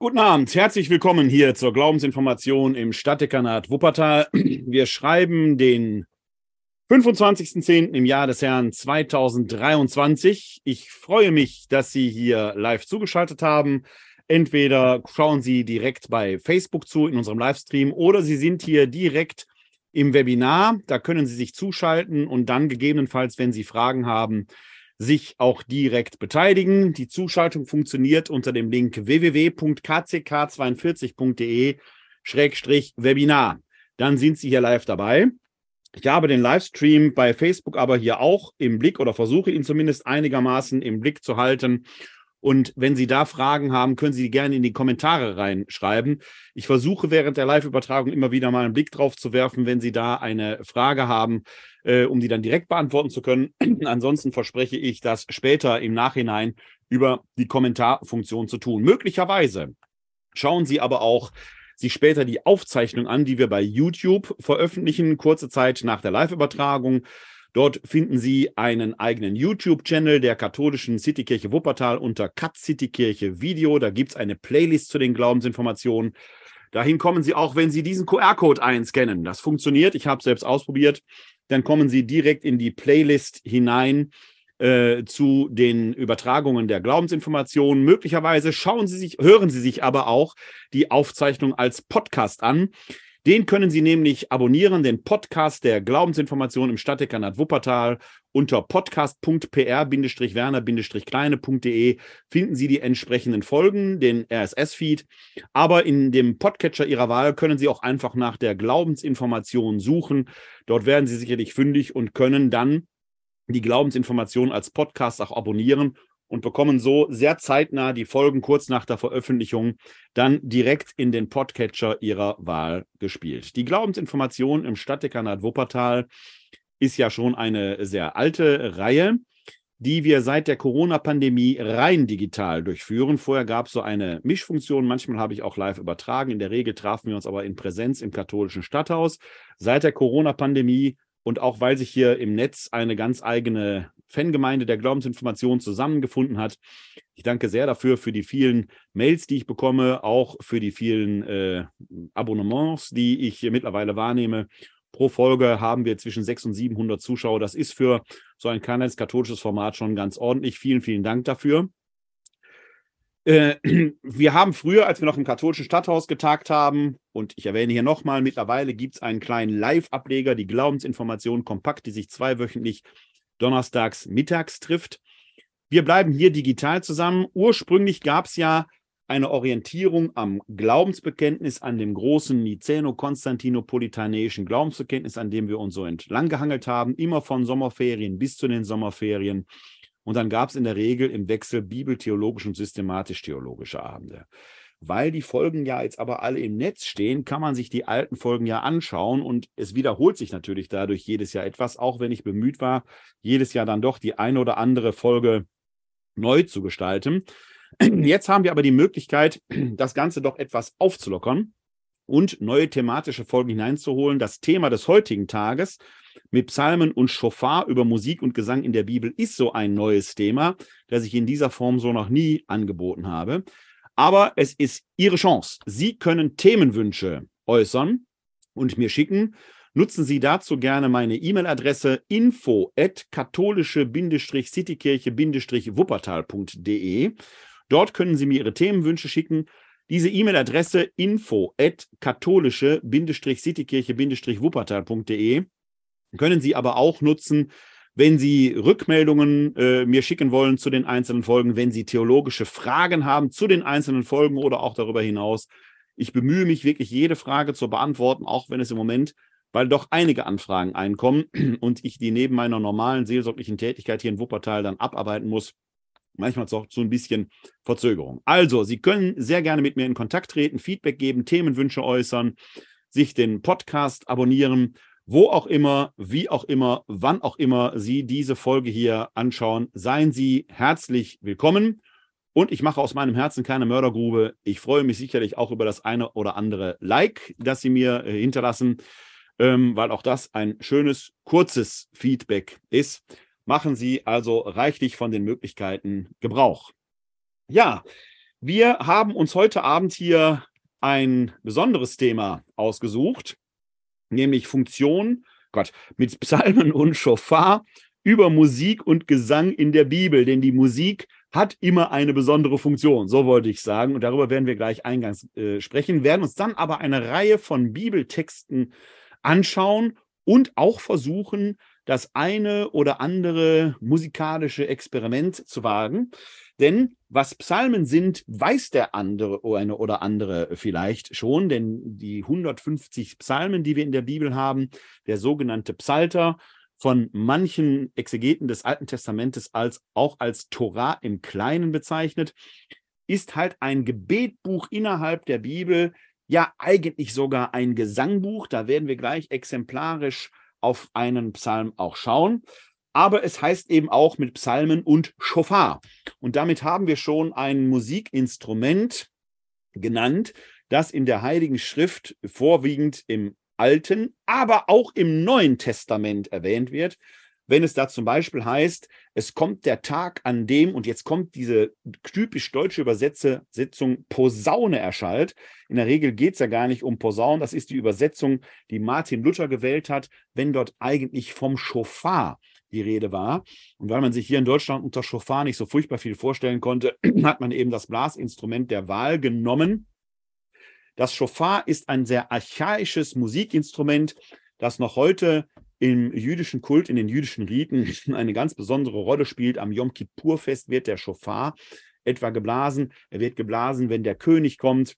Guten Abend, herzlich willkommen hier zur Glaubensinformation im Stadtdekanat Wuppertal. Wir schreiben den 25.10. im Jahr des Herrn 2023. Ich freue mich, dass Sie hier live zugeschaltet haben. Entweder schauen Sie direkt bei Facebook zu in unserem Livestream oder Sie sind hier direkt im Webinar. Da können Sie sich zuschalten und dann gegebenenfalls, wenn Sie Fragen haben, sich auch direkt beteiligen. Die Zuschaltung funktioniert unter dem Link www.kck42.de-webinar. Dann sind Sie hier live dabei. Ich habe den Livestream bei Facebook aber hier auch im Blick oder versuche ihn zumindest einigermaßen im Blick zu halten. Und wenn Sie da Fragen haben, können Sie die gerne in die Kommentare reinschreiben. Ich versuche während der Live-Übertragung immer wieder mal einen Blick drauf zu werfen, wenn Sie da eine Frage haben, äh, um die dann direkt beantworten zu können. Ansonsten verspreche ich, das später im Nachhinein über die Kommentarfunktion zu tun. Möglicherweise schauen Sie aber auch sich später die Aufzeichnung an, die wir bei YouTube veröffentlichen, kurze Zeit nach der Live-Übertragung. Dort finden Sie einen eigenen YouTube-Channel der katholischen Citykirche Wuppertal unter Cut Citykirche Video. Da gibt es eine Playlist zu den Glaubensinformationen. Dahin kommen Sie auch, wenn Sie diesen QR-Code einscannen. Das funktioniert. Ich habe es selbst ausprobiert. Dann kommen Sie direkt in die Playlist hinein äh, zu den Übertragungen der Glaubensinformationen. Möglicherweise schauen Sie sich, hören Sie sich aber auch die Aufzeichnung als Podcast an. Den können Sie nämlich abonnieren, den Podcast der Glaubensinformation im Stadtdekanat Wuppertal. Unter podcast.pr-werner-kleine.de finden Sie die entsprechenden Folgen, den RSS-Feed. Aber in dem Podcatcher Ihrer Wahl können Sie auch einfach nach der Glaubensinformation suchen. Dort werden Sie sicherlich fündig und können dann die Glaubensinformation als Podcast auch abonnieren und bekommen so sehr zeitnah die Folgen kurz nach der Veröffentlichung dann direkt in den Podcatcher ihrer Wahl gespielt. Die Glaubensinformation im Stadtdekanat Wuppertal ist ja schon eine sehr alte Reihe, die wir seit der Corona-Pandemie rein digital durchführen. Vorher gab es so eine Mischfunktion. Manchmal habe ich auch live übertragen. In der Regel trafen wir uns aber in Präsenz im katholischen Stadthaus. Seit der Corona-Pandemie und auch weil sich hier im Netz eine ganz eigene Fangemeinde der Glaubensinformation zusammengefunden hat. Ich danke sehr dafür, für die vielen Mails, die ich bekomme, auch für die vielen äh, Abonnements, die ich mittlerweile wahrnehme. Pro Folge haben wir zwischen 600 und 700 Zuschauer. Das ist für so ein kleines katholisches Format schon ganz ordentlich. Vielen, vielen Dank dafür. Äh, wir haben früher, als wir noch im katholischen Stadthaus getagt haben, und ich erwähne hier nochmal, mittlerweile gibt es einen kleinen Live-Ableger, die Glaubensinformation kompakt, die sich zweiwöchentlich donnerstags mittags trifft. Wir bleiben hier digital zusammen. Ursprünglich gab es ja eine Orientierung am Glaubensbekenntnis, an dem großen Niceno-Konstantinopolitanischen Glaubensbekenntnis, an dem wir uns so entlang gehangelt haben, immer von Sommerferien bis zu den Sommerferien. Und dann gab es in der Regel im Wechsel bibeltheologisch und systematisch-theologische Abende. Weil die Folgen ja jetzt aber alle im Netz stehen, kann man sich die alten Folgen ja anschauen und es wiederholt sich natürlich dadurch jedes Jahr etwas, auch wenn ich bemüht war, jedes Jahr dann doch die eine oder andere Folge neu zu gestalten. Jetzt haben wir aber die Möglichkeit, das Ganze doch etwas aufzulockern und neue thematische Folgen hineinzuholen. Das Thema des heutigen Tages mit Psalmen und Schofar über Musik und Gesang in der Bibel ist so ein neues Thema, das ich in dieser Form so noch nie angeboten habe. Aber es ist Ihre Chance. Sie können Themenwünsche äußern und mir schicken. Nutzen Sie dazu gerne meine E-Mail-Adresse info at katholische-citykirche-wuppertal.de. Dort können Sie mir Ihre Themenwünsche schicken. Diese E-Mail-Adresse info at katholische-citykirche-wuppertal.de können Sie aber auch nutzen, wenn Sie Rückmeldungen äh, mir schicken wollen zu den einzelnen Folgen, wenn Sie theologische Fragen haben zu den einzelnen Folgen oder auch darüber hinaus. Ich bemühe mich wirklich, jede Frage zu beantworten, auch wenn es im Moment, weil doch einige Anfragen einkommen und ich die neben meiner normalen seelsorglichen Tätigkeit hier in Wuppertal dann abarbeiten muss. Manchmal auch so ein bisschen Verzögerung. Also, Sie können sehr gerne mit mir in Kontakt treten, Feedback geben, Themenwünsche äußern, sich den Podcast abonnieren wo auch immer, wie auch immer, wann auch immer Sie diese Folge hier anschauen, seien Sie herzlich willkommen. Und ich mache aus meinem Herzen keine Mördergrube. Ich freue mich sicherlich auch über das eine oder andere Like, das Sie mir äh, hinterlassen, ähm, weil auch das ein schönes, kurzes Feedback ist. Machen Sie also reichlich von den Möglichkeiten Gebrauch. Ja, Wir haben uns heute Abend hier ein besonderes Thema ausgesucht, nämlich Funktion, Gott, mit Psalmen und Schofar über Musik und Gesang in der Bibel, denn die Musik hat immer eine besondere Funktion, so wollte ich sagen. Und darüber werden wir gleich eingangs äh, sprechen, werden uns dann aber eine Reihe von Bibeltexten anschauen und auch versuchen, das eine oder andere musikalische Experiment zu wagen. Denn was Psalmen sind, weiß der andere eine oder andere vielleicht schon, denn die 150 Psalmen, die wir in der Bibel haben, der sogenannte Psalter, von manchen Exegeten des Alten Testamentes als auch als Torah im Kleinen bezeichnet, ist halt ein Gebetbuch innerhalb der Bibel, ja eigentlich sogar ein Gesangbuch. Da werden wir gleich exemplarisch auf einen Psalm auch schauen aber es heißt eben auch mit Psalmen und Schofar. Und damit haben wir schon ein Musikinstrument genannt, das in der Heiligen Schrift vorwiegend im Alten, aber auch im Neuen Testament erwähnt wird. Wenn es da zum Beispiel heißt, es kommt der Tag, an dem, und jetzt kommt diese typisch deutsche Übersetzung, Posaune erschallt. In der Regel geht es ja gar nicht um Posaune, das ist die Übersetzung, die Martin Luther gewählt hat, wenn dort eigentlich vom Schofar die Rede war. Und weil man sich hier in Deutschland unter Schofar nicht so furchtbar viel vorstellen konnte, hat man eben das Blasinstrument der Wahl genommen. Das Schofar ist ein sehr archaisches Musikinstrument, das noch heute im jüdischen Kult, in den jüdischen Riten eine ganz besondere Rolle spielt. Am Yom Kippur-Fest wird der Schofar etwa geblasen. Er wird geblasen, wenn der König kommt.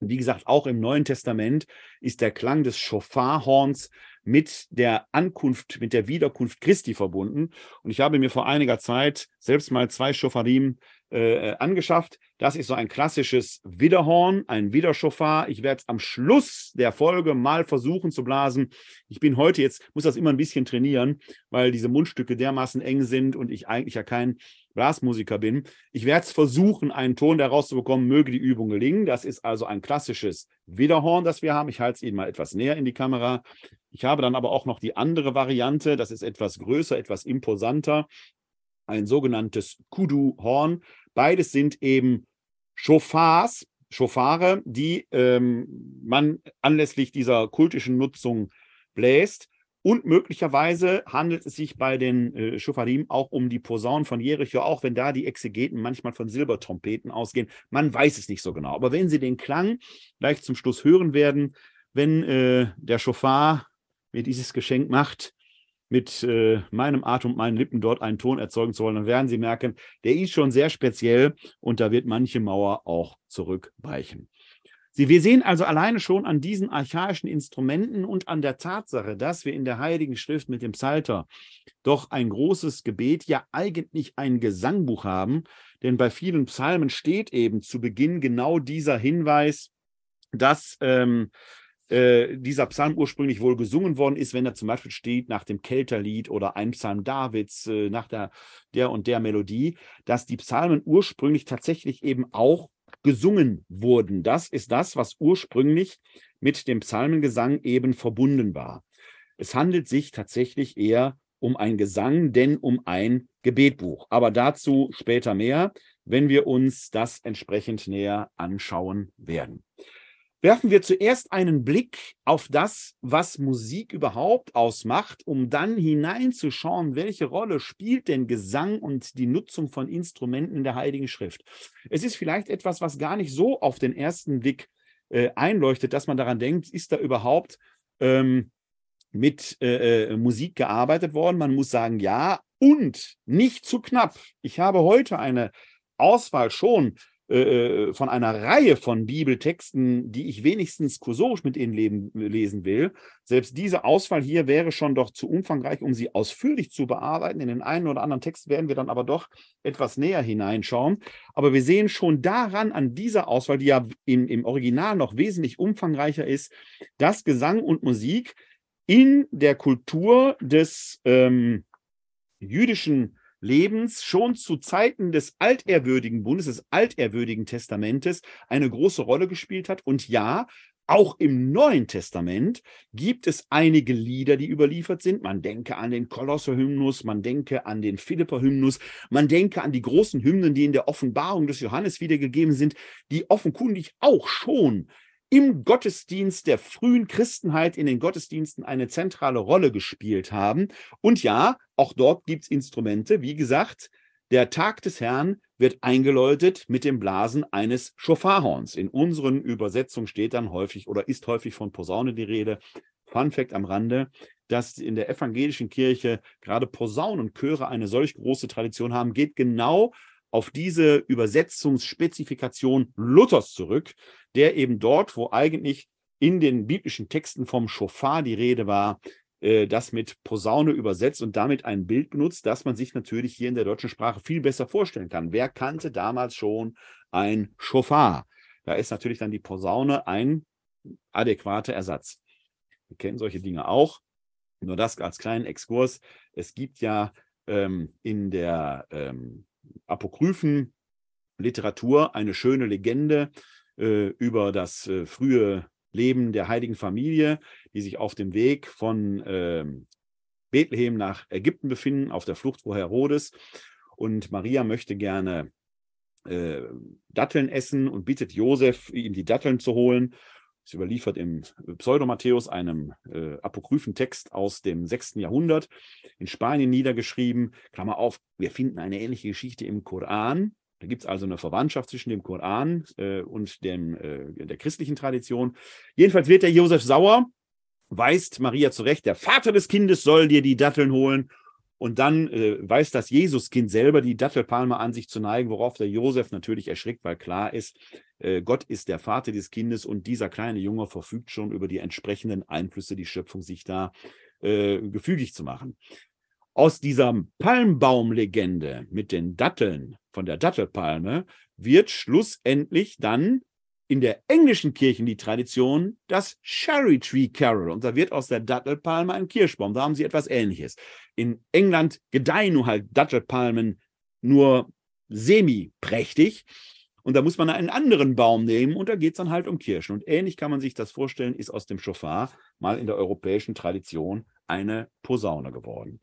Wie gesagt, auch im Neuen Testament ist der Klang des Schofarhorns mit der Ankunft, mit der Wiederkunft Christi verbunden. Und ich habe mir vor einiger Zeit selbst mal zwei Schofarim äh, angeschafft. Das ist so ein klassisches Widerhorn, ein Widerschofar. Ich werde es am Schluss der Folge mal versuchen zu blasen. Ich bin heute jetzt, muss das immer ein bisschen trainieren, weil diese Mundstücke dermaßen eng sind und ich eigentlich ja kein Blasmusiker bin. Ich werde es versuchen, einen Ton daraus zu bekommen, möge die Übung gelingen. Das ist also ein klassisches Widerhorn, das wir haben. Ich halte es Ihnen mal etwas näher in die Kamera. Ich habe dann aber auch noch die andere Variante, das ist etwas größer, etwas imposanter, ein sogenanntes Kudu-Horn. Beides sind eben Schofars, Schofare, die ähm, man anlässlich dieser kultischen Nutzung bläst. Und möglicherweise handelt es sich bei den äh, Schufarim auch um die Posaunen von Jericho, auch wenn da die Exegeten manchmal von Silbertrompeten ausgehen. Man weiß es nicht so genau. Aber wenn Sie den Klang gleich zum Schluss hören werden, wenn äh, der Schofar mir dieses Geschenk macht, mit äh, meinem Atem und meinen Lippen dort einen Ton erzeugen zu wollen, dann werden Sie merken, der ist schon sehr speziell und da wird manche Mauer auch zurückweichen. Wir sehen also alleine schon an diesen archaischen Instrumenten und an der Tatsache, dass wir in der Heiligen Schrift mit dem Psalter doch ein großes Gebet, ja eigentlich ein Gesangbuch haben, denn bei vielen Psalmen steht eben zu Beginn genau dieser Hinweis, dass ähm, äh, dieser Psalm ursprünglich wohl gesungen worden ist, wenn er zum Beispiel steht nach dem Kelterlied oder ein Psalm Davids äh, nach der, der und der Melodie, dass die Psalmen ursprünglich tatsächlich eben auch gesungen wurden. Das ist das, was ursprünglich mit dem Psalmengesang eben verbunden war. Es handelt sich tatsächlich eher um ein Gesang, denn um ein Gebetbuch. Aber dazu später mehr, wenn wir uns das entsprechend näher anschauen werden werfen wir zuerst einen Blick auf das, was Musik überhaupt ausmacht, um dann hineinzuschauen, welche Rolle spielt denn Gesang und die Nutzung von Instrumenten in der Heiligen Schrift. Es ist vielleicht etwas, was gar nicht so auf den ersten Blick äh, einleuchtet, dass man daran denkt, ist da überhaupt ähm, mit äh, äh Musik gearbeitet worden? Man muss sagen, ja, und nicht zu knapp. Ich habe heute eine Auswahl schon äh, äh, von einer Reihe von Bibeltexten, die ich wenigstens kursorisch mit Ihnen leben, lesen will. Selbst diese Auswahl hier wäre schon doch zu umfangreich, um sie ausführlich zu bearbeiten. In den einen oder anderen Text werden wir dann aber doch etwas näher hineinschauen. Aber wir sehen schon daran, an dieser Auswahl, die ja im, im Original noch wesentlich umfangreicher ist, dass Gesang und Musik in der Kultur des ähm, jüdischen Lebens schon zu Zeiten des altehrwürdigen Bundes, des altehrwürdigen Testamentes eine große Rolle gespielt hat. Und ja, Auch im Neuen Testament gibt es einige Lieder, die überliefert sind. Man denke an den Kolosser-Hymnus, man denke an den Philipper-Hymnus, man denke an die großen Hymnen, die in der Offenbarung des Johannes wiedergegeben sind, die offenkundig auch schon im Gottesdienst der frühen Christenheit in den Gottesdiensten eine zentrale Rolle gespielt haben. Und ja, auch dort gibt es Instrumente, wie gesagt, der Tag des Herrn wird eingeläutet mit dem Blasen eines Schofarhorns. In unseren Übersetzungen steht dann häufig oder ist häufig von Posaune die Rede. Fun Fact am Rande, dass in der evangelischen Kirche gerade Posaunenchöre eine solch große Tradition haben, geht genau auf diese Übersetzungsspezifikation Luthers zurück, der eben dort, wo eigentlich in den biblischen Texten vom Schofar die Rede war, äh, das mit Posaune übersetzt und damit ein Bild benutzt, das man sich natürlich hier in der deutschen Sprache viel besser vorstellen kann. Wer kannte damals schon ein Schofar? Da ist natürlich dann die Posaune ein adäquater Ersatz. Wir kennen solche Dinge auch. Nur das als kleinen Exkurs. Es gibt ja ähm, in der ähm, apokryphen Literatur eine schöne Legende äh, über das äh, frühe Leben der heiligen Familie, die sich auf dem Weg von äh, Bethlehem nach Ägypten befinden, auf der Flucht vor Herodes. Und Maria möchte gerne äh, Datteln essen und bittet Josef, ihm die Datteln zu holen. Es überliefert im Pseudo-Matthäus, einem äh, apokryphen Text aus dem 6. Jahrhundert, in Spanien niedergeschrieben. Klammer auf, wir finden eine ähnliche Geschichte im Koran. Da gibt es also eine Verwandtschaft zwischen dem Koran äh, und dem, äh, der christlichen Tradition. Jedenfalls wird der Josef sauer, weist Maria zurecht, der Vater des Kindes soll dir die Datteln holen. Und dann äh, weiß das Jesuskind selber, die Dattelpalme an sich zu neigen, worauf der Josef natürlich erschrickt, weil klar ist, äh, Gott ist der Vater des Kindes und dieser kleine Junge verfügt schon über die entsprechenden Einflüsse, die Schöpfung sich da äh, gefügig zu machen. Aus dieser Palmbaumlegende mit den Datteln von der Dattelpalme wird schlussendlich dann in der englischen Kirche die Tradition das Cherry Tree Carol. Und da wird aus der Dattelpalme ein Kirschbaum. Da haben sie etwas Ähnliches. In England gedeihen nur halt Dattelpalmen nur semi-prächtig. Und da muss man einen anderen Baum nehmen und da geht es dann halt um Kirschen. Und ähnlich kann man sich das vorstellen, ist aus dem Schofar mal in der europäischen Tradition eine Posaune geworden.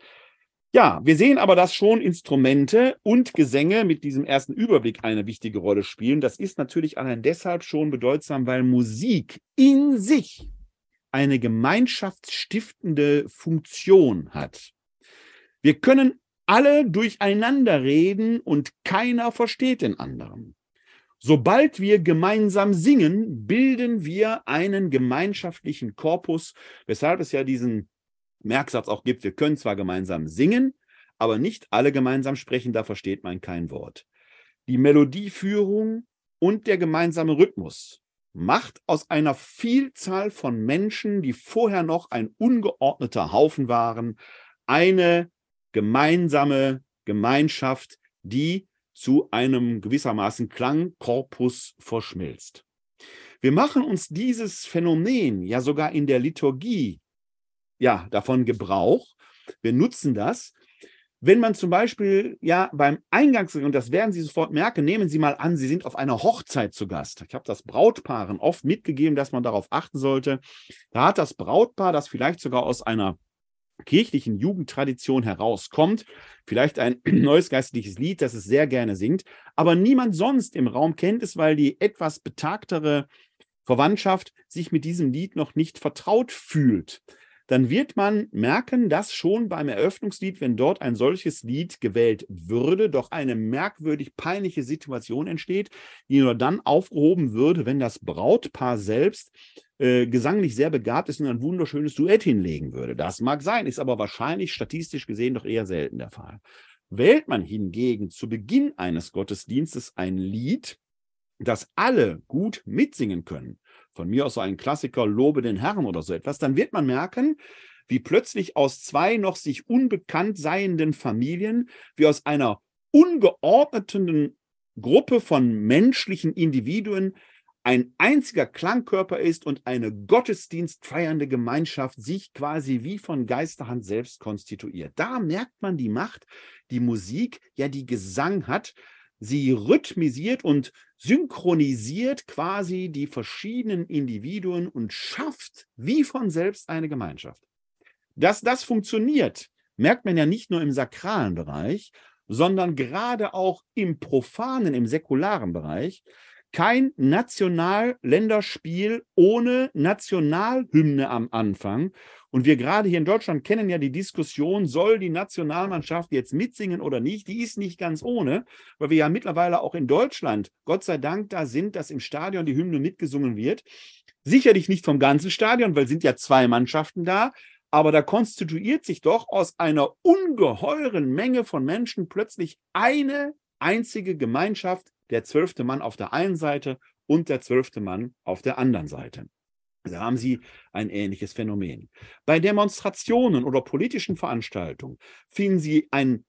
Ja, wir sehen aber, dass schon Instrumente und Gesänge mit diesem ersten Überblick eine wichtige Rolle spielen. Das ist natürlich allein deshalb schon bedeutsam, weil Musik in sich eine gemeinschaftsstiftende Funktion hat. Wir können alle durcheinander reden und keiner versteht den anderen. Sobald wir gemeinsam singen, bilden wir einen gemeinschaftlichen Korpus, weshalb es ja diesen Merksatz auch gibt, wir können zwar gemeinsam singen, aber nicht alle gemeinsam sprechen, da versteht man kein Wort. Die Melodieführung und der gemeinsame Rhythmus macht aus einer Vielzahl von Menschen, die vorher noch ein ungeordneter Haufen waren, eine gemeinsame Gemeinschaft, die zu einem gewissermaßen Klangkorpus verschmilzt. Wir machen uns dieses Phänomen ja sogar in der Liturgie ja, davon Gebrauch. Wir nutzen das. Wenn man zum Beispiel ja beim Eingangs, und das werden Sie sofort merken, nehmen Sie mal an, Sie sind auf einer Hochzeit zu Gast. Ich habe das Brautpaaren oft mitgegeben, dass man darauf achten sollte. Da hat das Brautpaar, das vielleicht sogar aus einer kirchlichen Jugendtradition herauskommt, vielleicht ein neues geistliches Lied, das es sehr gerne singt, aber niemand sonst im Raum kennt es, weil die etwas betagtere Verwandtschaft sich mit diesem Lied noch nicht vertraut fühlt dann wird man merken, dass schon beim Eröffnungslied, wenn dort ein solches Lied gewählt würde, doch eine merkwürdig peinliche Situation entsteht, die nur dann aufgehoben würde, wenn das Brautpaar selbst äh, gesanglich sehr begabt ist und ein wunderschönes Duett hinlegen würde. Das mag sein, ist aber wahrscheinlich statistisch gesehen doch eher selten der Fall. Wählt man hingegen zu Beginn eines Gottesdienstes ein Lied, das alle gut mitsingen können, von mir aus so ein Klassiker, Lobe den Herrn oder so etwas, dann wird man merken, wie plötzlich aus zwei noch sich unbekannt seienden Familien, wie aus einer ungeordneten Gruppe von menschlichen Individuen ein einziger Klangkörper ist und eine gottesdienstfeiernde Gemeinschaft sich quasi wie von Geisterhand selbst konstituiert. Da merkt man die Macht, die Musik, ja die Gesang hat, Sie rhythmisiert und synchronisiert quasi die verschiedenen Individuen und schafft wie von selbst eine Gemeinschaft. Dass das funktioniert, merkt man ja nicht nur im sakralen Bereich, sondern gerade auch im profanen, im säkularen Bereich. Kein Nationalländerspiel ohne Nationalhymne am Anfang. Und wir gerade hier in Deutschland kennen ja die Diskussion, soll die Nationalmannschaft jetzt mitsingen oder nicht? Die ist nicht ganz ohne, weil wir ja mittlerweile auch in Deutschland, Gott sei Dank, da sind, dass im Stadion die Hymne mitgesungen wird. Sicherlich nicht vom ganzen Stadion, weil sind ja zwei Mannschaften da, aber da konstituiert sich doch aus einer ungeheuren Menge von Menschen plötzlich eine einzige Gemeinschaft, der zwölfte Mann auf der einen Seite und der zwölfte Mann auf der anderen Seite. Da haben Sie ein ähnliches Phänomen. Bei Demonstrationen oder politischen Veranstaltungen finden Sie ein,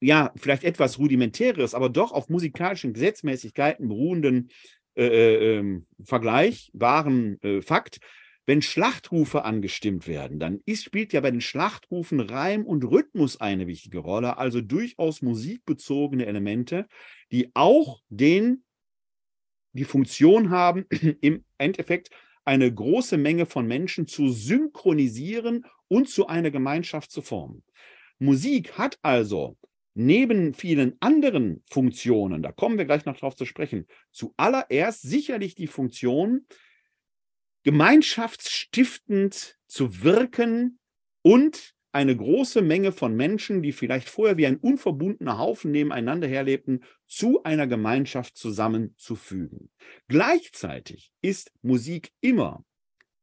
ja, vielleicht etwas rudimentäres, aber doch auf musikalischen Gesetzmäßigkeiten beruhenden äh, äh, ähm, Vergleich, wahren äh, Fakt, wenn Schlachtrufe angestimmt werden, dann ist, spielt ja bei den Schlachtrufen Reim und Rhythmus eine wichtige Rolle, also durchaus musikbezogene Elemente, die auch den, die Funktion haben, im Endeffekt eine große Menge von Menschen zu synchronisieren und zu einer Gemeinschaft zu formen. Musik hat also neben vielen anderen Funktionen, da kommen wir gleich noch drauf zu sprechen, zuallererst sicherlich die Funktion, gemeinschaftsstiftend zu wirken und eine große Menge von Menschen, die vielleicht vorher wie ein unverbundener Haufen nebeneinander herlebten, zu einer Gemeinschaft zusammenzufügen. Gleichzeitig ist Musik immer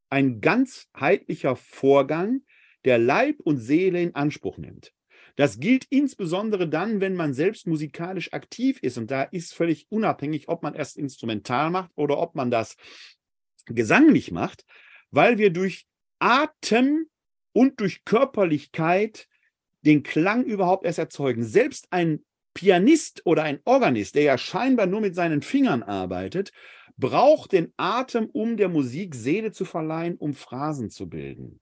ein ganzheitlicher Vorgang, der Leib und Seele in Anspruch nimmt. Das gilt insbesondere dann, wenn man selbst musikalisch aktiv ist. Und da ist völlig unabhängig, ob man erst instrumental macht oder ob man das gesanglich macht, weil wir durch Atem und durch Körperlichkeit den Klang überhaupt erst erzeugen. Selbst ein Pianist oder ein Organist, der ja scheinbar nur mit seinen Fingern arbeitet, braucht den Atem, um der Musik Seele zu verleihen, um Phrasen zu bilden,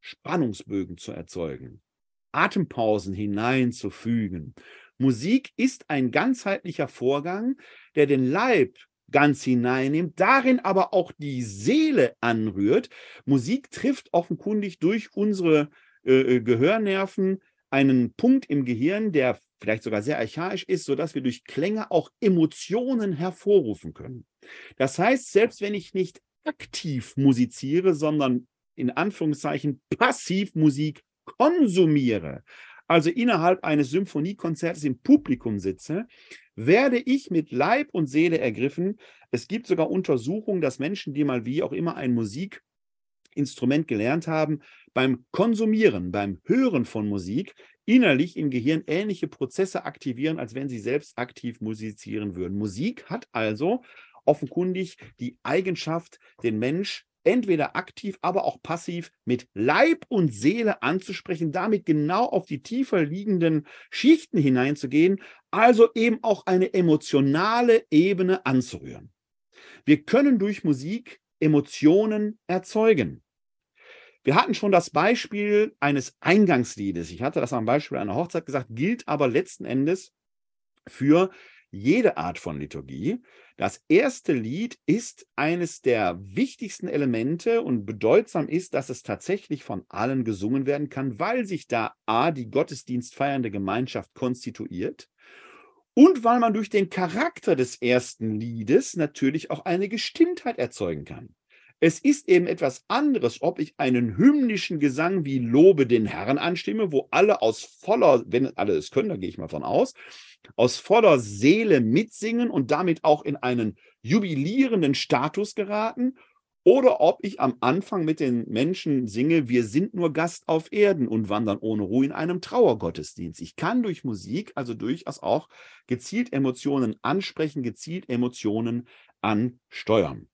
Spannungsbögen zu erzeugen, Atempausen hineinzufügen. Musik ist ein ganzheitlicher Vorgang, der den Leib ganz hineinnimmt, darin aber auch die Seele anrührt. Musik trifft offenkundig durch unsere äh, äh, Gehörnerven einen Punkt im Gehirn, der vielleicht sogar sehr archaisch ist, sodass wir durch Klänge auch Emotionen hervorrufen können. Das heißt, selbst wenn ich nicht aktiv musiziere, sondern in Anführungszeichen passiv Musik konsumiere, also innerhalb eines Symphoniekonzerts im Publikum sitze, werde ich mit Leib und Seele ergriffen. Es gibt sogar Untersuchungen, dass Menschen, die mal wie auch immer ein Musikinstrument gelernt haben, beim Konsumieren, beim Hören von Musik innerlich im Gehirn ähnliche Prozesse aktivieren, als wenn sie selbst aktiv musizieren würden. Musik hat also offenkundig die Eigenschaft, den Mensch entweder aktiv, aber auch passiv mit Leib und Seele anzusprechen, damit genau auf die tiefer liegenden Schichten hineinzugehen, also eben auch eine emotionale Ebene anzurühren. Wir können durch Musik Emotionen erzeugen. Wir hatten schon das Beispiel eines Eingangsliedes. Ich hatte das am Beispiel einer Hochzeit gesagt, gilt aber letzten Endes für jede Art von Liturgie. Das erste Lied ist eines der wichtigsten Elemente und bedeutsam ist, dass es tatsächlich von allen gesungen werden kann, weil sich da A, die Gottesdienst feiernde Gemeinschaft konstituiert und weil man durch den Charakter des ersten Liedes natürlich auch eine Gestimmtheit erzeugen kann. Es ist eben etwas anderes, ob ich einen hymnischen Gesang wie Lobe den Herrn anstimme, wo alle aus voller, wenn alle es können, da gehe ich mal von aus, aus voller Seele mitsingen und damit auch in einen jubilierenden Status geraten, oder ob ich am Anfang mit den Menschen singe, wir sind nur Gast auf Erden und wandern ohne Ruhe in einem Trauergottesdienst. Ich kann durch Musik also durchaus auch gezielt Emotionen ansprechen, gezielt Emotionen ansteuern.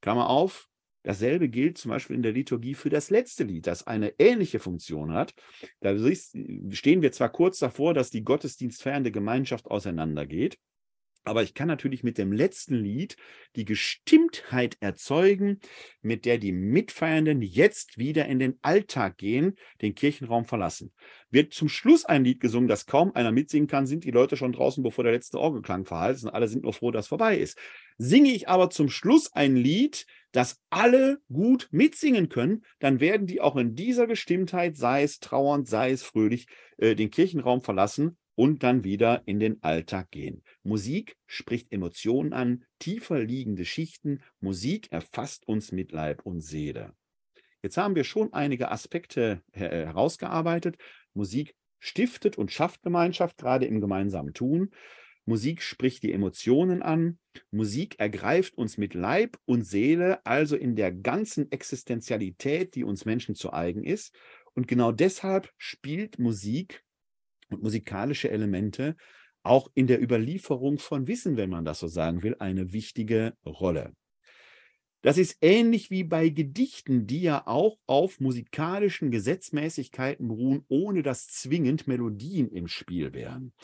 Klammer auf, Dasselbe gilt zum Beispiel in der Liturgie für das letzte Lied, das eine ähnliche Funktion hat. Da stehen wir zwar kurz davor, dass die gottesdienstfeiernde Gemeinschaft auseinandergeht, Aber ich kann natürlich mit dem letzten Lied die Gestimmtheit erzeugen, mit der die Mitfeiernden jetzt wieder in den Alltag gehen, den Kirchenraum verlassen. Wird zum Schluss ein Lied gesungen, das kaum einer mitsingen kann, sind die Leute schon draußen, bevor der letzte Orgelklang verhalten ist. Alle sind nur froh, dass vorbei ist. Singe ich aber zum Schluss ein Lied, das alle gut mitsingen können, dann werden die auch in dieser Gestimmtheit, sei es trauernd, sei es fröhlich, äh, den Kirchenraum verlassen und dann wieder in den Alltag gehen. Musik spricht Emotionen an, tiefer liegende Schichten. Musik erfasst uns mit Leib und Seele. Jetzt haben wir schon einige Aspekte herausgearbeitet. Musik stiftet und schafft Gemeinschaft, gerade im gemeinsamen Tun. Musik spricht die Emotionen an. Musik ergreift uns mit Leib und Seele, also in der ganzen Existenzialität, die uns Menschen zu eigen ist. Und genau deshalb spielt Musik und musikalische Elemente auch in der Überlieferung von Wissen, wenn man das so sagen will, eine wichtige Rolle. Das ist ähnlich wie bei Gedichten, die ja auch auf musikalischen Gesetzmäßigkeiten beruhen, ohne dass zwingend Melodien im Spiel wären.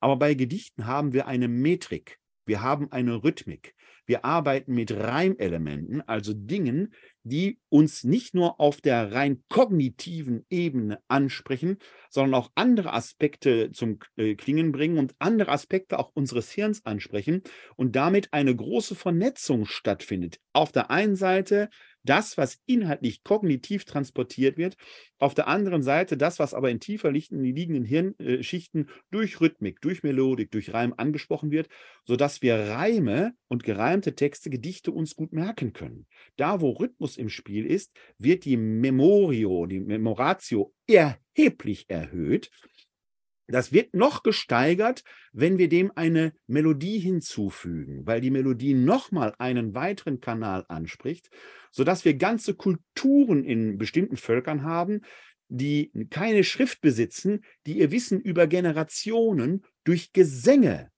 Aber bei Gedichten haben wir eine Metrik, wir haben eine Rhythmik, wir arbeiten mit Reimelementen, also Dingen, die uns nicht nur auf der rein kognitiven Ebene ansprechen, sondern auch andere Aspekte zum äh, Klingen bringen und andere Aspekte auch unseres Hirns ansprechen und damit eine große Vernetzung stattfindet. Auf der einen Seite das, was inhaltlich kognitiv transportiert wird, auf der anderen Seite das, was aber in tiefer liegenden Hirnschichten durch Rhythmik, durch Melodik, durch Reim angesprochen wird, sodass wir Reime und gereimte Texte, Gedichte uns gut merken können. Da, wo Rhythmus im Spiel ist, wird die Memorio, die Memoratio erheblich erhöht das wird noch gesteigert, wenn wir dem eine Melodie hinzufügen, weil die Melodie nochmal einen weiteren Kanal anspricht, sodass wir ganze Kulturen in bestimmten Völkern haben, die keine Schrift besitzen, die ihr Wissen über Generationen durch Gesänge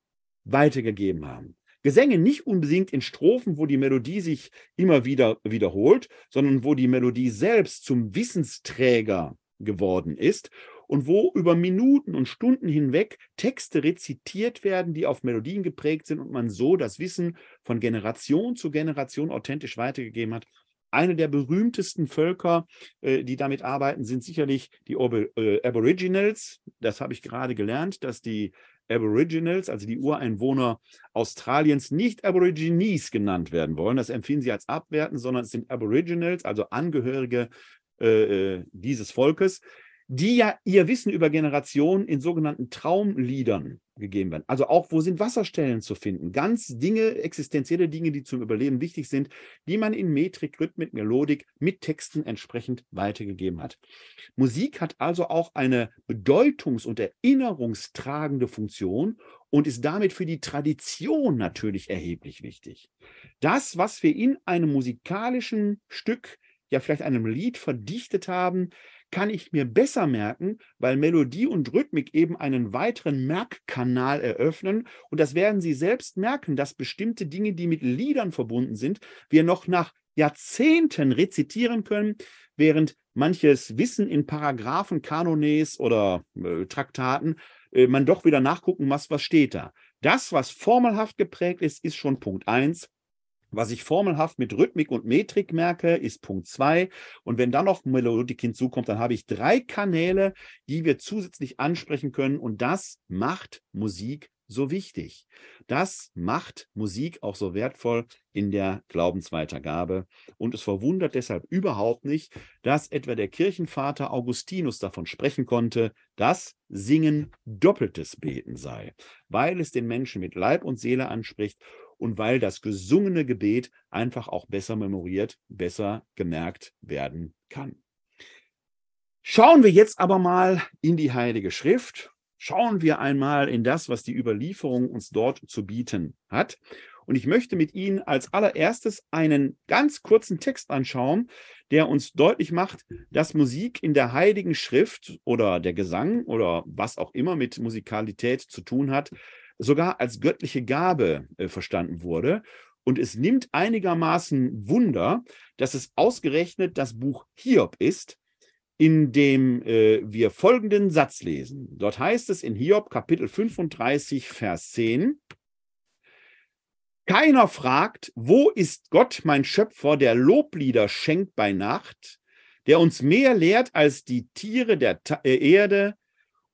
weitergegeben haben. Gesänge nicht unbedingt in Strophen, wo die Melodie sich immer wieder wiederholt, sondern wo die Melodie selbst zum Wissensträger geworden ist und wo über Minuten und Stunden hinweg Texte rezitiert werden, die auf Melodien geprägt sind und man so das Wissen von Generation zu Generation authentisch weitergegeben hat. Eine der berühmtesten Völker, äh, die damit arbeiten, sind sicherlich die äh, Aboriginals. Das habe ich gerade gelernt, dass die Aboriginals, also die Ureinwohner Australiens, nicht Aborigines genannt werden wollen. Das empfiehlen sie als abwerten, sondern es sind Aboriginals, also Angehörige äh, dieses Volkes, die ja ihr Wissen über Generationen in sogenannten Traumliedern gegeben werden. Also auch, wo sind Wasserstellen zu finden? Ganz Dinge, existenzielle Dinge, die zum Überleben wichtig sind, die man in Metrik, Rhythmik, Melodik mit Texten entsprechend weitergegeben hat. Musik hat also auch eine bedeutungs- und erinnerungstragende Funktion und ist damit für die Tradition natürlich erheblich wichtig. Das, was wir in einem musikalischen Stück, ja vielleicht einem Lied verdichtet haben, kann ich mir besser merken, weil Melodie und Rhythmik eben einen weiteren Merkkanal eröffnen. Und das werden Sie selbst merken, dass bestimmte Dinge, die mit Liedern verbunden sind, wir noch nach Jahrzehnten rezitieren können, während manches Wissen in Paragraphen, Kanones oder äh, Traktaten äh, man doch wieder nachgucken muss, was steht da. Das, was formelhaft geprägt ist, ist schon Punkt 1. Was ich formelhaft mit Rhythmik und Metrik merke, ist Punkt 2. Und wenn dann noch Melodik hinzukommt, dann habe ich drei Kanäle, die wir zusätzlich ansprechen können. Und das macht Musik so wichtig. Das macht Musik auch so wertvoll in der Glaubensweitergabe. Und es verwundert deshalb überhaupt nicht, dass etwa der Kirchenvater Augustinus davon sprechen konnte, dass Singen doppeltes Beten sei, weil es den Menschen mit Leib und Seele anspricht und weil das gesungene Gebet einfach auch besser memoriert, besser gemerkt werden kann. Schauen wir jetzt aber mal in die Heilige Schrift. Schauen wir einmal in das, was die Überlieferung uns dort zu bieten hat. Und ich möchte mit Ihnen als allererstes einen ganz kurzen Text anschauen, der uns deutlich macht, dass Musik in der Heiligen Schrift oder der Gesang oder was auch immer mit Musikalität zu tun hat, sogar als göttliche Gabe äh, verstanden wurde. Und es nimmt einigermaßen Wunder, dass es ausgerechnet das Buch Hiob ist, in dem äh, wir folgenden Satz lesen. Dort heißt es in Hiob Kapitel 35, Vers 10, Keiner fragt, wo ist Gott, mein Schöpfer, der Loblieder schenkt bei Nacht, der uns mehr lehrt als die Tiere der äh, Erde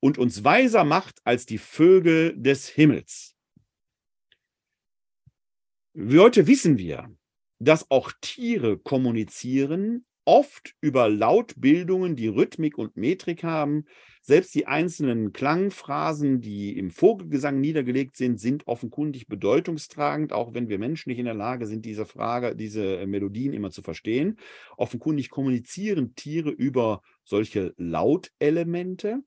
und uns weiser macht als die Vögel des Himmels. Heute wissen wir, dass auch Tiere kommunizieren, oft über Lautbildungen, die Rhythmik und Metrik haben. Selbst die einzelnen Klangphrasen, die im Vogelgesang niedergelegt sind, sind offenkundig bedeutungstragend, auch wenn wir Menschen nicht in der Lage sind, diese Frage, diese Melodien immer zu verstehen. Offenkundig kommunizieren Tiere über solche Lautelemente.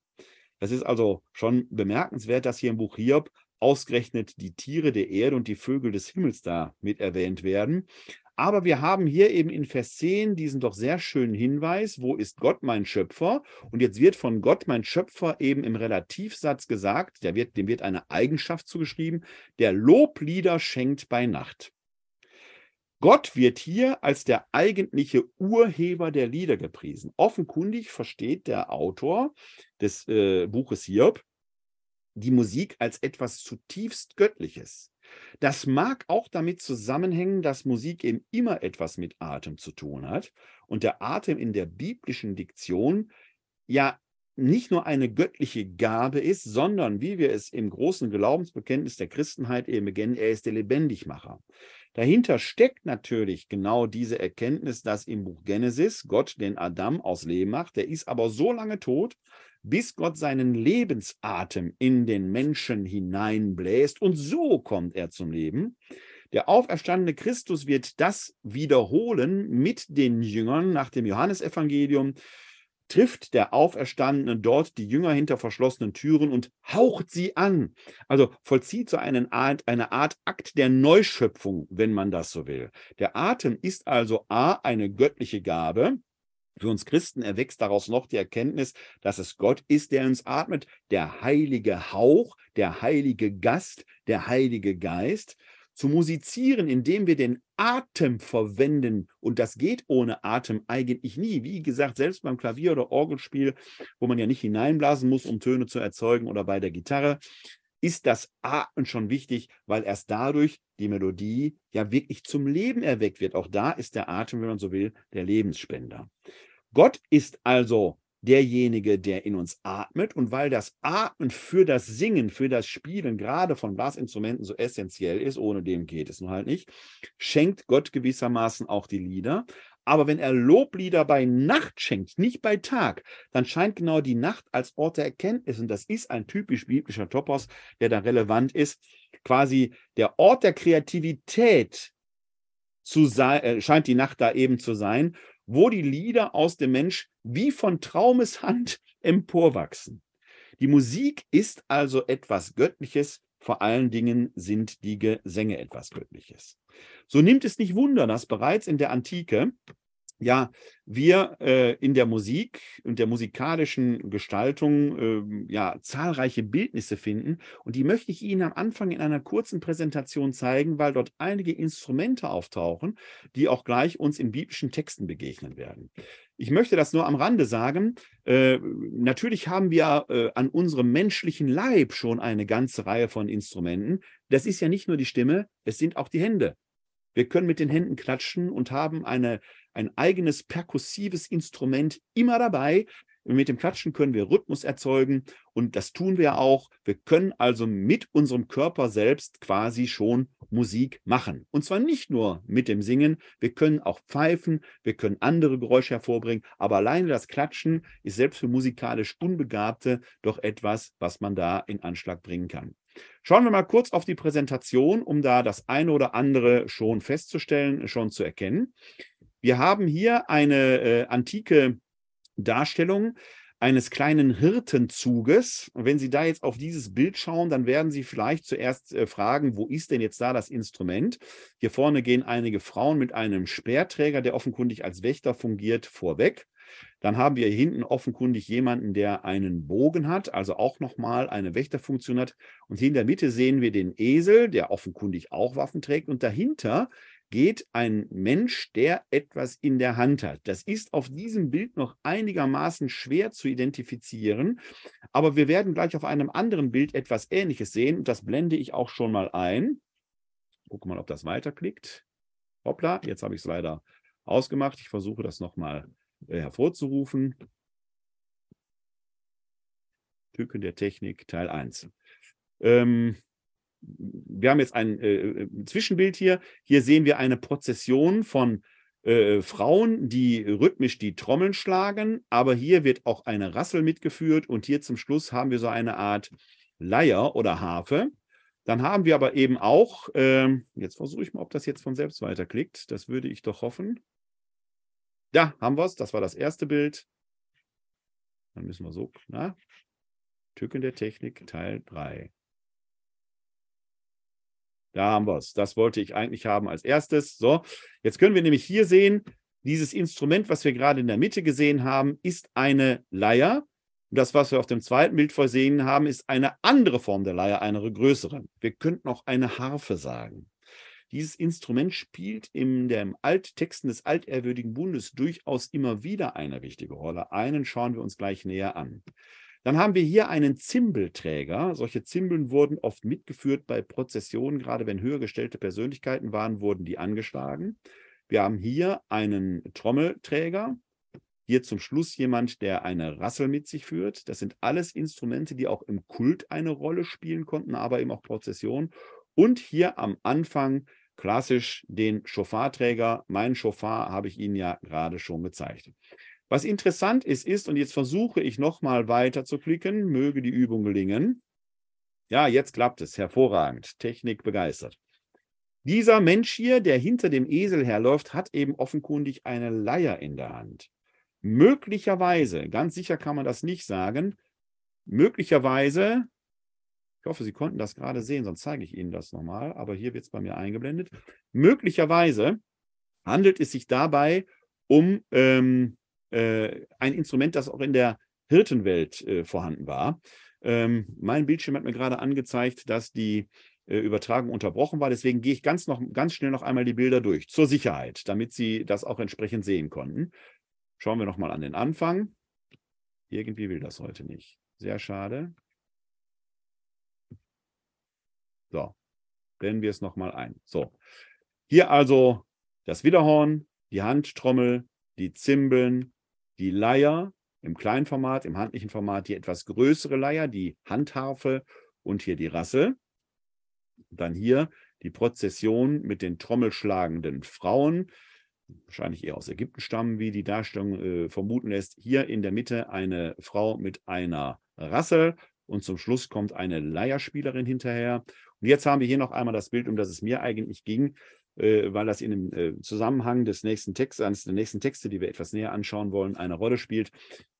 Das ist also schon bemerkenswert, dass hier im Buch Hiob ausgerechnet die Tiere der Erde und die Vögel des Himmels da mit erwähnt werden. Aber wir haben hier eben in Vers 10 diesen doch sehr schönen Hinweis, wo ist Gott mein Schöpfer? Und jetzt wird von Gott mein Schöpfer eben im Relativsatz gesagt, wird, dem wird eine Eigenschaft zugeschrieben, der Loblieder schenkt bei Nacht. Gott wird hier als der eigentliche Urheber der Lieder gepriesen. Offenkundig versteht der Autor des äh, Buches Hiob die Musik als etwas zutiefst Göttliches. Das mag auch damit zusammenhängen, dass Musik eben immer etwas mit Atem zu tun hat und der Atem in der biblischen Diktion ja nicht nur eine göttliche Gabe ist, sondern wie wir es im großen Glaubensbekenntnis der Christenheit eben beginnen, er ist der Lebendigmacher. Dahinter steckt natürlich genau diese Erkenntnis, dass im Buch Genesis Gott den Adam aus Leben macht. Der ist aber so lange tot, bis Gott seinen Lebensatem in den Menschen hineinbläst und so kommt er zum Leben. Der auferstandene Christus wird das wiederholen mit den Jüngern nach dem Johannesevangelium trifft der Auferstandene dort die Jünger hinter verschlossenen Türen und haucht sie an. Also vollzieht so eine Art, eine Art Akt der Neuschöpfung, wenn man das so will. Der Atem ist also A, eine göttliche Gabe. Für uns Christen erwächst daraus noch die Erkenntnis, dass es Gott ist, der uns atmet, der heilige Hauch, der heilige Gast, der heilige Geist zu musizieren, indem wir den Atem verwenden. Und das geht ohne Atem eigentlich nie. Wie gesagt, selbst beim Klavier- oder Orgelspiel, wo man ja nicht hineinblasen muss, um Töne zu erzeugen, oder bei der Gitarre, ist das Atmen schon wichtig, weil erst dadurch die Melodie ja wirklich zum Leben erweckt wird. Auch da ist der Atem, wenn man so will, der Lebensspender. Gott ist also derjenige, der in uns atmet. Und weil das Atmen für das Singen, für das Spielen gerade von Blasinstrumenten so essentiell ist, ohne dem geht es nun halt nicht, schenkt Gott gewissermaßen auch die Lieder. Aber wenn er Loblieder bei Nacht schenkt, nicht bei Tag, dann scheint genau die Nacht als Ort der Erkenntnis, und das ist ein typisch biblischer Topos, der da relevant ist, quasi der Ort der Kreativität zu sein, äh, scheint die Nacht da eben zu sein, wo die Lieder aus dem Mensch wie von Traumeshand emporwachsen. Die Musik ist also etwas Göttliches, vor allen Dingen sind die Gesänge etwas Göttliches. So nimmt es nicht Wunder, dass bereits in der Antike ja, wir äh, in der Musik und der musikalischen Gestaltung äh, ja zahlreiche Bildnisse finden und die möchte ich Ihnen am Anfang in einer kurzen Präsentation zeigen, weil dort einige Instrumente auftauchen, die auch gleich uns in biblischen Texten begegnen werden. Ich möchte das nur am Rande sagen. Äh, natürlich haben wir äh, an unserem menschlichen Leib schon eine ganze Reihe von Instrumenten. Das ist ja nicht nur die Stimme, es sind auch die Hände. Wir können mit den Händen klatschen und haben eine, ein eigenes perkussives Instrument immer dabei. Mit dem Klatschen können wir Rhythmus erzeugen und das tun wir auch. Wir können also mit unserem Körper selbst quasi schon Musik machen. Und zwar nicht nur mit dem Singen, wir können auch pfeifen, wir können andere Geräusche hervorbringen, aber alleine das Klatschen ist selbst für musikalisch Unbegabte doch etwas, was man da in Anschlag bringen kann. Schauen wir mal kurz auf die Präsentation, um da das eine oder andere schon festzustellen, schon zu erkennen. Wir haben hier eine äh, antike Darstellung eines kleinen Hirtenzuges. Und wenn Sie da jetzt auf dieses Bild schauen, dann werden Sie vielleicht zuerst äh, fragen, wo ist denn jetzt da das Instrument? Hier vorne gehen einige Frauen mit einem Speerträger, der offenkundig als Wächter fungiert, vorweg. Dann haben wir hinten offenkundig jemanden, der einen Bogen hat, also auch nochmal eine Wächterfunktion hat. Und hier in der Mitte sehen wir den Esel, der offenkundig auch Waffen trägt. Und dahinter geht ein Mensch, der etwas in der Hand hat. Das ist auf diesem Bild noch einigermaßen schwer zu identifizieren, aber wir werden gleich auf einem anderen Bild etwas Ähnliches sehen und das blende ich auch schon mal ein. Gucken mal, ob das weiterklickt. Hoppla, jetzt habe ich es leider ausgemacht. Ich versuche das nochmal äh, hervorzurufen. Tücken der Technik, Teil 1. Ähm, wir haben jetzt ein äh, äh, Zwischenbild hier. Hier sehen wir eine Prozession von äh, Frauen, die rhythmisch die Trommeln schlagen, aber hier wird auch eine Rassel mitgeführt und hier zum Schluss haben wir so eine Art Leier oder Harfe. Dann haben wir aber eben auch, äh, jetzt versuche ich mal, ob das jetzt von selbst weiterklickt. Das würde ich doch hoffen. Ja, haben wir es. Das war das erste Bild. Dann müssen wir so, na, Tücken der Technik, Teil 3. Da haben wir es. Das wollte ich eigentlich haben als erstes. So, jetzt können wir nämlich hier sehen, dieses Instrument, was wir gerade in der Mitte gesehen haben, ist eine Leier. Und das, was wir auf dem zweiten Bild versehen haben, ist eine andere Form der Leier, eine größere. Wir könnten auch eine Harfe sagen. Dieses Instrument spielt in den Alttexten des altehrwürdigen Bundes durchaus immer wieder eine wichtige Rolle. Einen schauen wir uns gleich näher an. Dann haben wir hier einen Zimbelträger. Solche Zimbeln wurden oft mitgeführt bei Prozessionen. Gerade wenn höher gestellte Persönlichkeiten waren, wurden die angeschlagen. Wir haben hier einen Trommelträger. Hier zum Schluss jemand, der eine Rassel mit sich führt. Das sind alles Instrumente, die auch im Kult eine Rolle spielen konnten, aber eben auch Prozessionen. Und hier am Anfang klassisch den Schofarträger. Meinen Schofar habe ich Ihnen ja gerade schon gezeigt. Was interessant ist, ist, und jetzt versuche ich nochmal weiter zu klicken, möge die Übung gelingen. Ja, jetzt klappt es, hervorragend, Technik begeistert. Dieser Mensch hier, der hinter dem Esel herläuft, hat eben offenkundig eine Leier in der Hand. Möglicherweise, ganz sicher kann man das nicht sagen, möglicherweise, ich hoffe, Sie konnten das gerade sehen, sonst zeige ich Ihnen das nochmal, aber hier wird es bei mir eingeblendet. Möglicherweise handelt es sich dabei um ähm, äh, ein Instrument, das auch in der Hirtenwelt äh, vorhanden war. Ähm, mein Bildschirm hat mir gerade angezeigt, dass die äh, Übertragung unterbrochen war. Deswegen gehe ich ganz, noch, ganz schnell noch einmal die Bilder durch, zur Sicherheit, damit Sie das auch entsprechend sehen konnten. Schauen wir nochmal an den Anfang. Irgendwie will das heute nicht. Sehr schade. So, blenden wir es nochmal ein. So, hier also das Widerhorn, die Handtrommel, die Zimbeln, die Leier im kleinen Format, im handlichen Format die etwas größere Leier, die Handharfe und hier die Rasse. Dann hier die Prozession mit den trommelschlagenden Frauen, wahrscheinlich eher aus Ägypten stammen, wie die Darstellung äh, vermuten lässt. Hier in der Mitte eine Frau mit einer Rassel und zum Schluss kommt eine Leierspielerin hinterher. Und jetzt haben wir hier noch einmal das Bild, um das es mir eigentlich ging äh, weil das in dem äh, Zusammenhang des nächsten Textes, eines der nächsten Texte, die wir etwas näher anschauen wollen, eine Rolle spielt.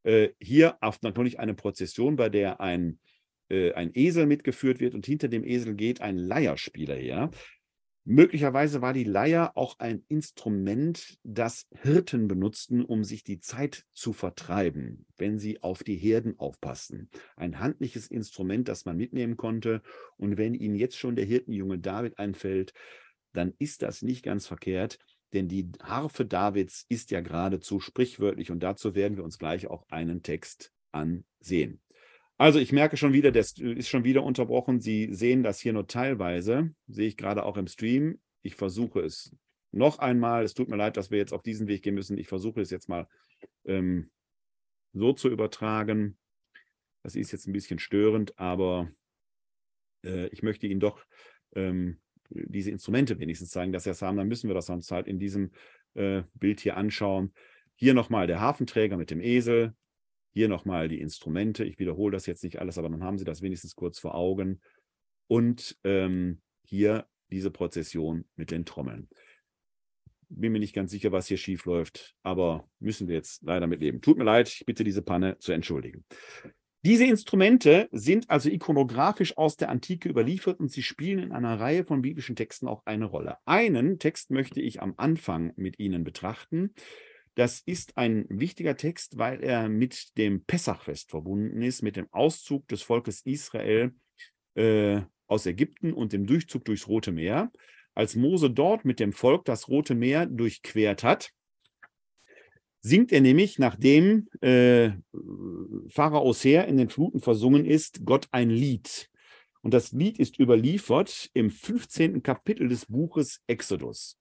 Äh, hier auf natürlich eine Prozession, bei der ein, äh, ein Esel mitgeführt wird und hinter dem Esel geht ein Leierspieler her. Möglicherweise war die Leier auch ein Instrument, das Hirten benutzten, um sich die Zeit zu vertreiben, wenn sie auf die Herden aufpassten. Ein handliches Instrument, das man mitnehmen konnte. Und wenn Ihnen jetzt schon der Hirtenjunge David einfällt, dann ist das nicht ganz verkehrt, denn die Harfe Davids ist ja geradezu sprichwörtlich und dazu werden wir uns gleich auch einen Text ansehen. Also ich merke schon wieder, das ist schon wieder unterbrochen. Sie sehen das hier nur teilweise, sehe ich gerade auch im Stream. Ich versuche es noch einmal. Es tut mir leid, dass wir jetzt auf diesen Weg gehen müssen. Ich versuche es jetzt mal ähm, so zu übertragen. Das ist jetzt ein bisschen störend, aber äh, ich möchte Ihnen doch ähm, diese Instrumente wenigstens zeigen, dass sie es haben, dann müssen wir das uns halt in diesem äh, Bild hier anschauen. Hier nochmal der Hafenträger mit dem Esel. Hier nochmal die Instrumente. Ich wiederhole das jetzt nicht alles, aber dann haben Sie das wenigstens kurz vor Augen. Und ähm, hier diese Prozession mit den Trommeln. Bin mir nicht ganz sicher, was hier schief läuft, aber müssen wir jetzt leider mit leben. Tut mir leid, ich bitte diese Panne zu entschuldigen. Diese Instrumente sind also ikonografisch aus der Antike überliefert und sie spielen in einer Reihe von biblischen Texten auch eine Rolle. Einen Text möchte ich am Anfang mit Ihnen betrachten. Das ist ein wichtiger Text, weil er mit dem Pessachfest verbunden ist, mit dem Auszug des Volkes Israel äh, aus Ägypten und dem Durchzug durchs Rote Meer. Als Mose dort mit dem Volk das Rote Meer durchquert hat, singt er nämlich, nachdem äh, Pharaos Heer in den Fluten versungen ist, Gott ein Lied. Und das Lied ist überliefert im 15. Kapitel des Buches Exodus.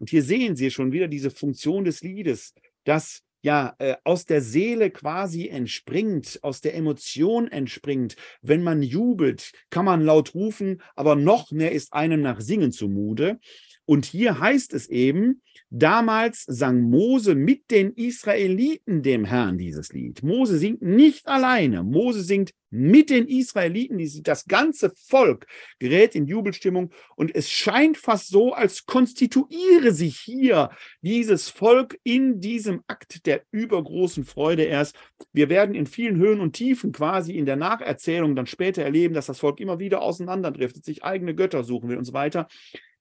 Und hier sehen Sie schon wieder diese Funktion des Liedes, das ja äh, aus der Seele quasi entspringt, aus der Emotion entspringt. Wenn man jubelt, kann man laut rufen, aber noch mehr ist einem nach Singen zumute. Und hier heißt es eben, damals sang Mose mit den Israeliten dem Herrn dieses Lied. Mose singt nicht alleine, Mose singt mit den Israeliten, das ganze Volk gerät in Jubelstimmung und es scheint fast so, als konstituiere sich hier dieses Volk in diesem Akt der übergroßen Freude erst. Wir werden in vielen Höhen und Tiefen quasi in der Nacherzählung dann später erleben, dass das Volk immer wieder auseinanderdriftet, sich eigene Götter suchen will und so weiter.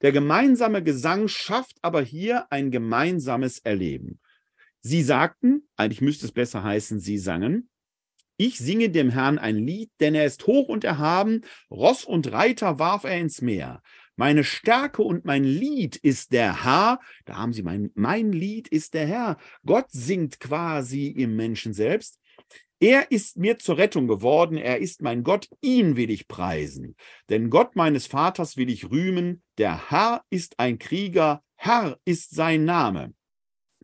Der gemeinsame Gesang schafft aber hier ein gemeinsames Erleben. Sie sagten, eigentlich müsste es besser heißen, sie sangen, ich singe dem Herrn ein Lied, denn er ist hoch und erhaben, Ross und Reiter warf er ins Meer. Meine Stärke und mein Lied ist der Herr. Da haben Sie mein, mein Lied ist der Herr. Gott singt quasi im Menschen selbst. Er ist mir zur Rettung geworden, er ist mein Gott, ihn will ich preisen. Denn Gott meines Vaters will ich rühmen, der Herr ist ein Krieger, Herr ist sein Name.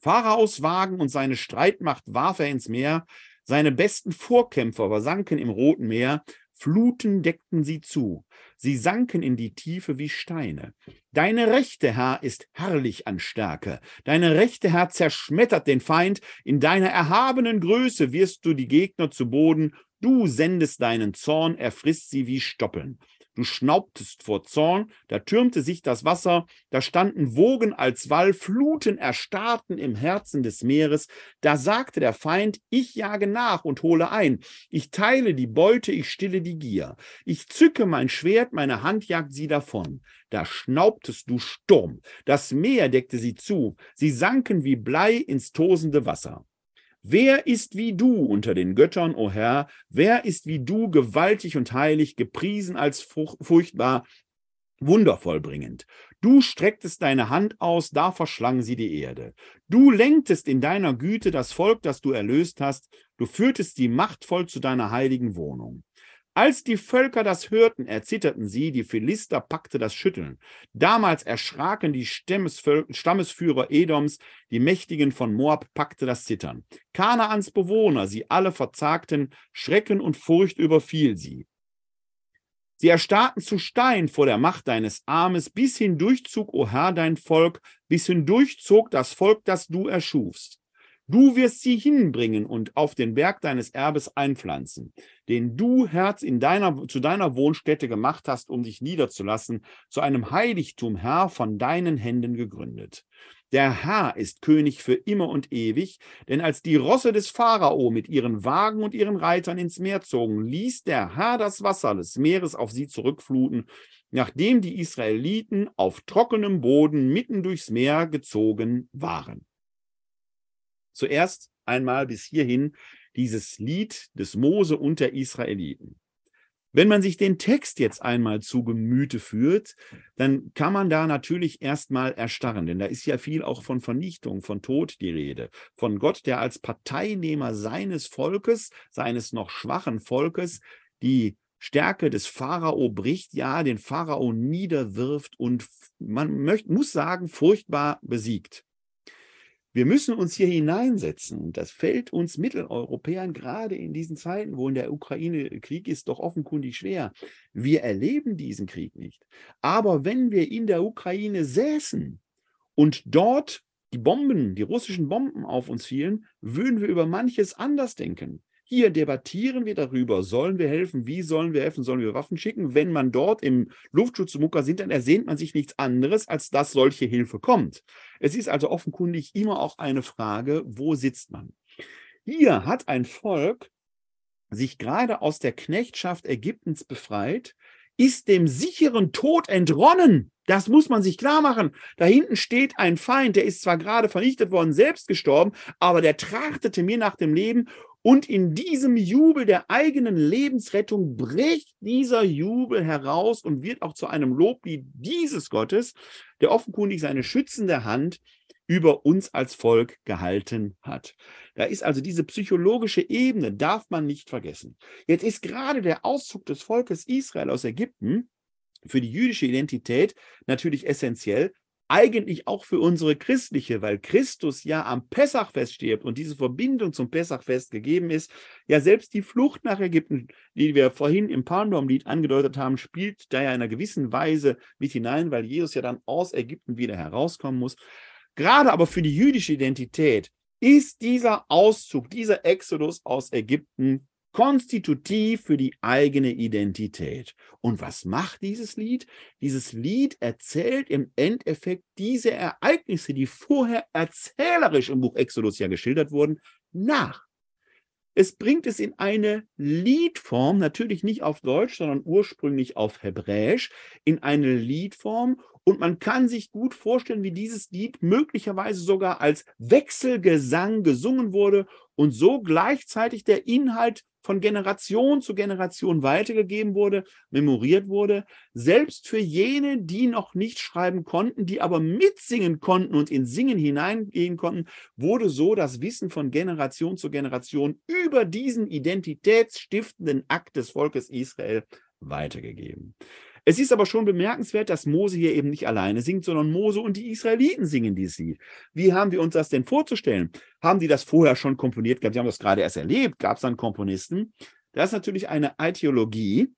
Pharaos Wagen und seine Streitmacht warf er ins Meer, seine besten Vorkämpfer versanken im Roten Meer, Fluten deckten sie zu, sie sanken in die Tiefe wie Steine. Deine rechte Herr ist herrlich an Stärke, deine rechte Herr zerschmettert den Feind, in deiner erhabenen Größe wirst du die Gegner zu Boden, du sendest deinen Zorn, er frisst sie wie Stoppeln. Du schnaubtest vor Zorn, da türmte sich das Wasser, da standen Wogen als Wall, Fluten erstarrten im Herzen des Meeres. Da sagte der Feind, ich jage nach und hole ein. Ich teile die Beute, ich stille die Gier. Ich zücke mein Schwert, meine Hand jagt sie davon. Da schnaubtest du Sturm. Das Meer deckte sie zu. Sie sanken wie Blei ins tosende Wasser. Wer ist wie du unter den Göttern, o Herr? Wer ist wie du gewaltig und heilig, gepriesen als furchtbar, wundervoll bringend? Du strecktest deine Hand aus, da verschlang sie die Erde. Du lenktest in deiner Güte das Volk, das du erlöst hast. Du führtest sie machtvoll zu deiner heiligen Wohnung. Als die Völker das hörten, erzitterten sie, die Philister packte das Schütteln. Damals erschraken die Stammesführer Edoms, die Mächtigen von Moab packte das Zittern. Kanaans Bewohner, sie alle verzagten, Schrecken und Furcht überfiel sie. Sie erstarrten zu Stein vor der Macht deines Armes, bis hindurchzog, o Herr, dein Volk, bis hindurchzog das Volk, das du erschufst. Du wirst sie hinbringen und auf den Berg deines Erbes einpflanzen, den du, Herz, in deiner, zu deiner Wohnstätte gemacht hast, um dich niederzulassen, zu einem Heiligtum, Herr, von deinen Händen gegründet. Der Herr ist König für immer und ewig, denn als die Rosse des Pharao mit ihren Wagen und ihren Reitern ins Meer zogen, ließ der Herr das Wasser des Meeres auf sie zurückfluten, nachdem die Israeliten auf trockenem Boden mitten durchs Meer gezogen waren zuerst einmal bis hierhin dieses Lied des Mose und der Israeliten. Wenn man sich den Text jetzt einmal zu Gemüte führt, dann kann man da natürlich erstmal erstarren, denn da ist ja viel auch von Vernichtung, von Tod die Rede, von Gott, der als Parteinehmer seines Volkes, seines noch schwachen Volkes, die Stärke des Pharao bricht, ja, den Pharao niederwirft und man möcht, muss sagen, furchtbar besiegt. Wir müssen uns hier hineinsetzen. Das fällt uns Mitteleuropäern gerade in diesen Zeiten, wo in der Ukraine Krieg ist, doch offenkundig schwer. Wir erleben diesen Krieg nicht. Aber wenn wir in der Ukraine säßen und dort die Bomben, die russischen Bomben auf uns fielen, würden wir über manches anders denken. Hier debattieren wir darüber, sollen wir helfen, wie sollen wir helfen, sollen wir Waffen schicken. Wenn man dort im Luftschutzmucker sind, dann ersehnt man sich nichts anderes, als dass solche Hilfe kommt. Es ist also offenkundig immer auch eine Frage, wo sitzt man? Hier hat ein Volk sich gerade aus der Knechtschaft Ägyptens befreit, ist dem sicheren Tod entronnen. Das muss man sich klar machen. Da hinten steht ein Feind, der ist zwar gerade vernichtet worden, selbst gestorben, aber der trachtete mir nach dem Leben und in diesem Jubel der eigenen Lebensrettung bricht dieser Jubel heraus und wird auch zu einem Loblied dieses Gottes, der offenkundig seine schützende Hand über uns als Volk gehalten hat. Da ist also diese psychologische Ebene, darf man nicht vergessen. Jetzt ist gerade der Auszug des Volkes Israel aus Ägypten für die jüdische Identität natürlich essentiell, eigentlich auch für unsere christliche, weil Christus ja am Pessachfest stirbt und diese Verbindung zum Pessachfest gegeben ist. Ja, selbst die Flucht nach Ägypten, die wir vorhin im Palmbaumlied angedeutet haben, spielt da ja in einer gewissen Weise mit hinein, weil Jesus ja dann aus Ägypten wieder herauskommen muss. Gerade aber für die jüdische Identität ist dieser Auszug, dieser Exodus aus Ägypten konstitutiv für die eigene Identität. Und was macht dieses Lied? Dieses Lied erzählt im Endeffekt diese Ereignisse, die vorher erzählerisch im Buch Exodus ja geschildert wurden, nach. Es bringt es in eine Liedform, natürlich nicht auf Deutsch, sondern ursprünglich auf Hebräisch, in eine Liedform. Und man kann sich gut vorstellen, wie dieses Lied möglicherweise sogar als Wechselgesang gesungen wurde und so gleichzeitig der Inhalt von Generation zu Generation weitergegeben wurde, memoriert wurde, selbst für jene, die noch nicht schreiben konnten, die aber mitsingen konnten und in Singen hineingehen konnten, wurde so das Wissen von Generation zu Generation über diesen identitätsstiftenden Akt des Volkes Israel weitergegeben. Es ist aber schon bemerkenswert, dass Mose hier eben nicht alleine singt, sondern Mose und die Israeliten singen dieses Lied. Wie haben wir uns das denn vorzustellen? Haben die das vorher schon komponiert gehabt? Sie haben das gerade erst erlebt. Gab es dann Komponisten? Das ist natürlich eine Ideologie.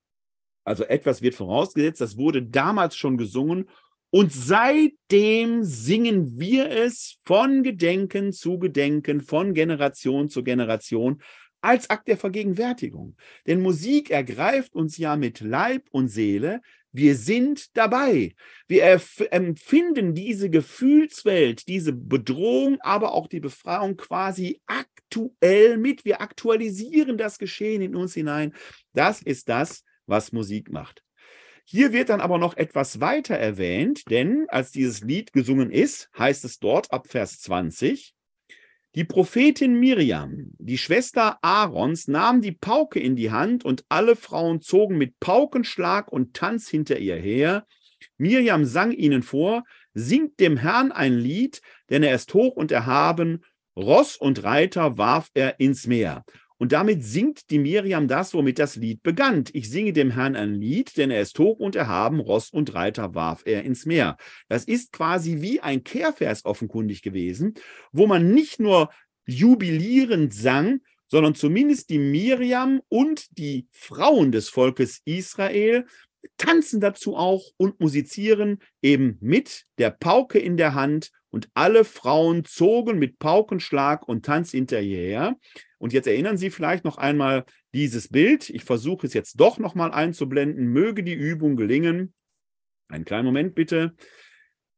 Also etwas wird vorausgesetzt, das wurde damals schon gesungen und seitdem singen wir es von Gedenken zu Gedenken, von Generation zu Generation als Akt der Vergegenwärtigung. Denn Musik ergreift uns ja mit Leib und Seele. Wir sind dabei. Wir empfinden diese Gefühlswelt, diese Bedrohung, aber auch die Befreiung quasi aktuell mit. Wir aktualisieren das Geschehen in uns hinein. Das ist das, was Musik macht. Hier wird dann aber noch etwas weiter erwähnt, denn als dieses Lied gesungen ist, heißt es dort ab Vers 20, die Prophetin Miriam, die Schwester Aarons, nahm die Pauke in die Hand und alle Frauen zogen mit Paukenschlag und Tanz hinter ihr her. Miriam sang ihnen vor, singt dem Herrn ein Lied, denn er ist hoch und erhaben, Ross und Reiter warf er ins Meer. Und damit singt die Miriam das, womit das Lied begann. Ich singe dem Herrn ein Lied, denn er ist hoch und erhaben, Ross und Reiter warf er ins Meer. Das ist quasi wie ein Kehrvers offenkundig gewesen, wo man nicht nur jubilierend sang, sondern zumindest die Miriam und die Frauen des Volkes Israel tanzen dazu auch und musizieren eben mit der Pauke in der Hand und alle Frauen zogen mit Paukenschlag und Tanz hinterher. Und jetzt erinnern Sie vielleicht noch einmal dieses Bild. Ich versuche es jetzt doch noch mal einzublenden. Möge die Übung gelingen. Einen kleinen Moment bitte.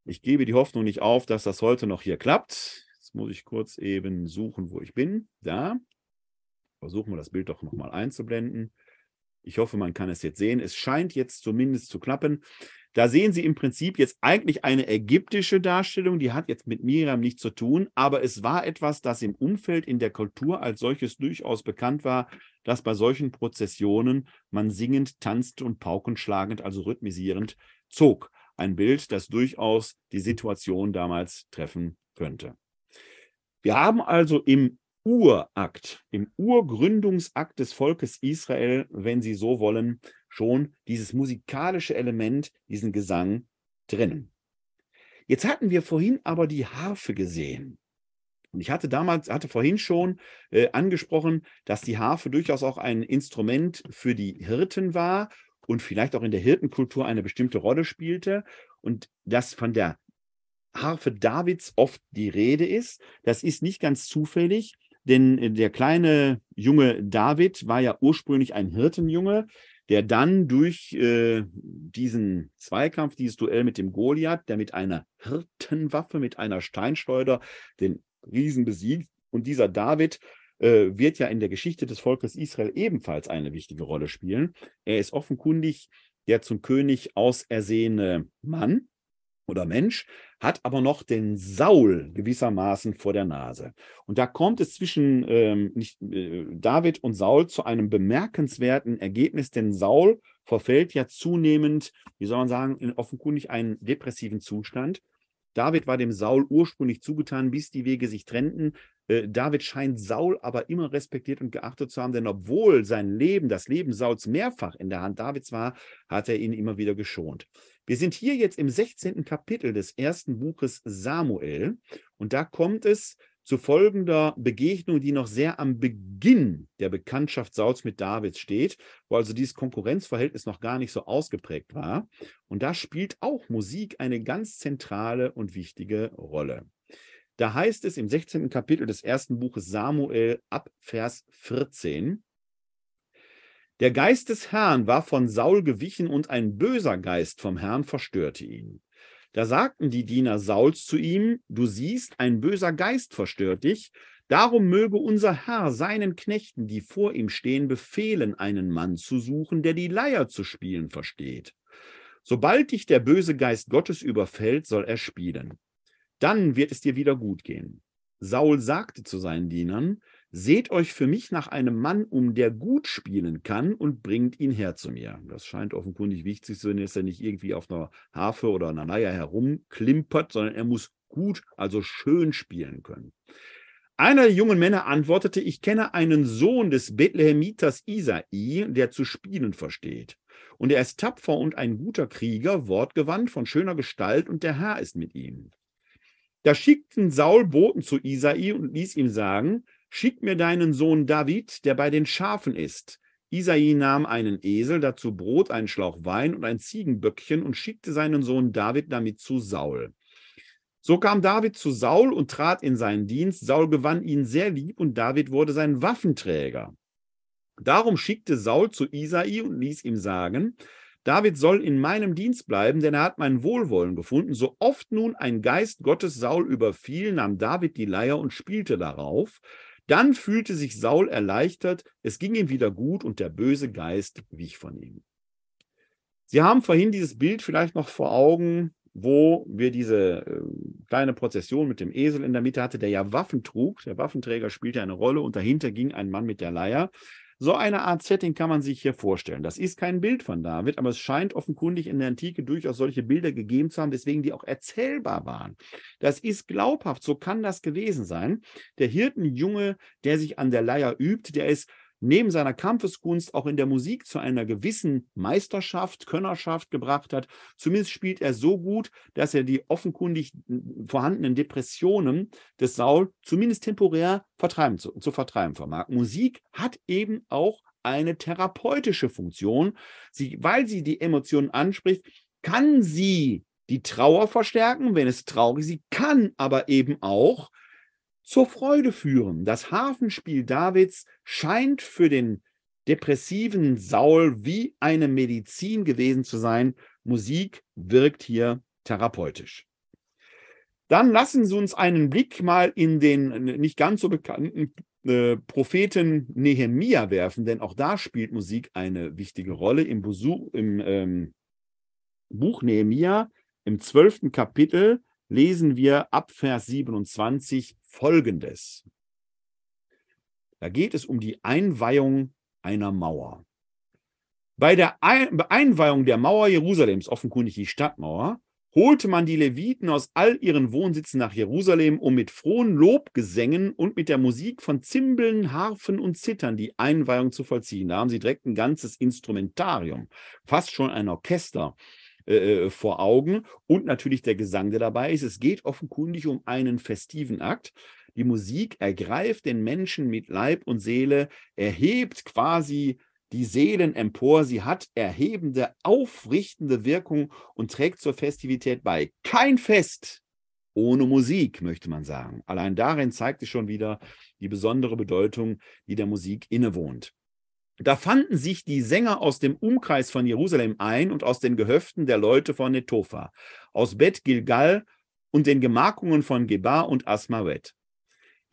Ich gebe die Hoffnung nicht auf, dass das heute noch hier klappt. Jetzt muss ich kurz eben suchen, wo ich bin. Da. Versuchen wir das Bild doch noch mal einzublenden. Ich hoffe, man kann es jetzt sehen. Es scheint jetzt zumindest zu klappen. Da sehen Sie im Prinzip jetzt eigentlich eine ägyptische Darstellung, die hat jetzt mit Miriam nichts zu tun, aber es war etwas, das im Umfeld in der Kultur als solches durchaus bekannt war, dass bei solchen Prozessionen man singend, tanzt und paukenschlagend, also rhythmisierend, zog. Ein Bild, das durchaus die Situation damals treffen könnte. Wir haben also im Urakt, im Urgründungsakt des Volkes Israel, wenn Sie so wollen, schon dieses musikalische Element, diesen Gesang drinnen. Jetzt hatten wir vorhin aber die Harfe gesehen. Und ich hatte damals, hatte vorhin schon äh, angesprochen, dass die Harfe durchaus auch ein Instrument für die Hirten war und vielleicht auch in der Hirtenkultur eine bestimmte Rolle spielte. Und dass von der Harfe Davids oft die Rede ist, das ist nicht ganz zufällig, denn äh, der kleine junge David war ja ursprünglich ein Hirtenjunge, der dann durch äh, diesen Zweikampf, dieses Duell mit dem Goliath, der mit einer Hirtenwaffe, mit einer Steinschleuder den Riesen besiegt. Und dieser David äh, wird ja in der Geschichte des Volkes Israel ebenfalls eine wichtige Rolle spielen. Er ist offenkundig der zum König ausersehene Mann oder Mensch, hat aber noch den Saul gewissermaßen vor der Nase. Und da kommt es zwischen ähm, nicht, äh, David und Saul zu einem bemerkenswerten Ergebnis, denn Saul verfällt ja zunehmend, wie soll man sagen, in offenkundig einen depressiven Zustand. David war dem Saul ursprünglich zugetan, bis die Wege sich trennten. Äh, David scheint Saul aber immer respektiert und geachtet zu haben, denn obwohl sein Leben, das Leben Sauls mehrfach in der Hand Davids war, hat er ihn immer wieder geschont. Wir sind hier jetzt im 16. Kapitel des ersten Buches Samuel und da kommt es zu folgender Begegnung, die noch sehr am Beginn der Bekanntschaft Sauls mit Davids steht, wo also dieses Konkurrenzverhältnis noch gar nicht so ausgeprägt war. Und da spielt auch Musik eine ganz zentrale und wichtige Rolle. Da heißt es im 16. Kapitel des ersten Buches Samuel ab Vers 14, der Geist des Herrn war von Saul gewichen und ein böser Geist vom Herrn verstörte ihn. Da sagten die Diener Sauls zu ihm, du siehst, ein böser Geist verstört dich, darum möge unser Herr seinen Knechten, die vor ihm stehen, befehlen, einen Mann zu suchen, der die Leier zu spielen versteht. Sobald dich der böse Geist Gottes überfällt, soll er spielen. Dann wird es dir wieder gut gehen. Saul sagte zu seinen Dienern, Seht euch für mich nach einem Mann um, der gut spielen kann und bringt ihn her zu mir. Das scheint offenkundig wichtig zu sein, dass er nicht irgendwie auf einer Harfe oder einer Leier herumklimpert, sondern er muss gut, also schön spielen können. Einer der jungen Männer antwortete, ich kenne einen Sohn des Bethlehemiters Isai, der zu spielen versteht. Und er ist tapfer und ein guter Krieger, wortgewandt, von schöner Gestalt, und der Herr ist mit ihm. Da schickten Saul Boten zu Isai und ließ ihm sagen, Schick mir deinen Sohn David, der bei den Schafen ist. Isai nahm einen Esel, dazu Brot, einen Schlauch Wein und ein Ziegenböckchen und schickte seinen Sohn David damit zu Saul. So kam David zu Saul und trat in seinen Dienst. Saul gewann ihn sehr lieb und David wurde sein Waffenträger. Darum schickte Saul zu Isai und ließ ihm sagen, David soll in meinem Dienst bleiben, denn er hat mein Wohlwollen gefunden. So oft nun ein Geist Gottes Saul überfiel, nahm David die Leier und spielte darauf. Dann fühlte sich Saul erleichtert, es ging ihm wieder gut und der böse Geist wich von ihm. Sie haben vorhin dieses Bild vielleicht noch vor Augen, wo wir diese äh, kleine Prozession mit dem Esel in der Mitte hatte, der ja Waffen trug. Der Waffenträger spielte eine Rolle und dahinter ging ein Mann mit der Leier. So eine Art Setting kann man sich hier vorstellen. Das ist kein Bild von David, aber es scheint offenkundig in der Antike durchaus solche Bilder gegeben zu haben, weswegen die auch erzählbar waren. Das ist glaubhaft, so kann das gewesen sein. Der Hirtenjunge, der sich an der Leier übt, der ist neben seiner Kampfeskunst auch in der Musik zu einer gewissen Meisterschaft, Könnerschaft gebracht hat. Zumindest spielt er so gut, dass er die offenkundig vorhandenen Depressionen des Saul zumindest temporär vertreiben, zu, zu vertreiben vermag. Musik hat eben auch eine therapeutische Funktion. Sie, weil sie die Emotionen anspricht, kann sie die Trauer verstärken, wenn es traurig ist. Sie kann aber eben auch zur Freude führen. Das Hafenspiel Davids scheint für den depressiven Saul wie eine Medizin gewesen zu sein. Musik wirkt hier therapeutisch. Dann lassen Sie uns einen Blick mal in den nicht ganz so bekannten äh, Propheten Nehemia werfen, denn auch da spielt Musik eine wichtige Rolle. Im, Besuch, im ähm, Buch Nehemia, im zwölften Kapitel, lesen wir ab Vers 27 Folgendes. Da geht es um die Einweihung einer Mauer. Bei der Einweihung der Mauer Jerusalems, offenkundig die Stadtmauer, holte man die Leviten aus all ihren Wohnsitzen nach Jerusalem, um mit frohen Lobgesängen und mit der Musik von Zimbeln, Harfen und Zittern die Einweihung zu vollziehen. Da haben sie direkt ein ganzes Instrumentarium, fast schon ein Orchester äh, äh, vor Augen und natürlich der Gesang, der dabei ist. Es geht offenkundig um einen festiven Akt. Die Musik ergreift den Menschen mit Leib und Seele, erhebt quasi die Seelen empor. Sie hat erhebende, aufrichtende Wirkung und trägt zur Festivität bei. Kein Fest ohne Musik, möchte man sagen. Allein darin zeigt sich schon wieder die besondere Bedeutung, die der Musik innewohnt. Da fanden sich die Sänger aus dem Umkreis von Jerusalem ein und aus den Gehöften der Leute von Netofa, aus Bet Gilgal und den Gemarkungen von Gebar und Asmaret.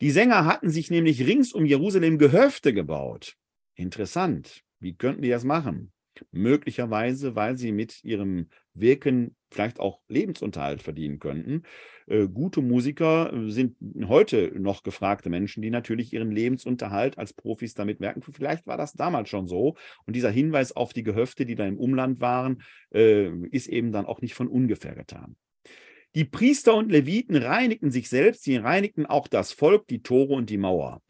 Die Sänger hatten sich nämlich rings um Jerusalem Gehöfte gebaut. Interessant. Wie könnten die das machen? Möglicherweise, weil sie mit ihrem Wirken vielleicht auch Lebensunterhalt verdienen könnten. Äh, gute Musiker äh, sind heute noch gefragte Menschen, die natürlich ihren Lebensunterhalt als Profis damit merken. Vielleicht war das damals schon so. Und dieser Hinweis auf die Gehöfte, die da im Umland waren, äh, ist eben dann auch nicht von ungefähr getan. Die Priester und Leviten reinigten sich selbst, sie reinigten auch das Volk, die Tore und die Mauer.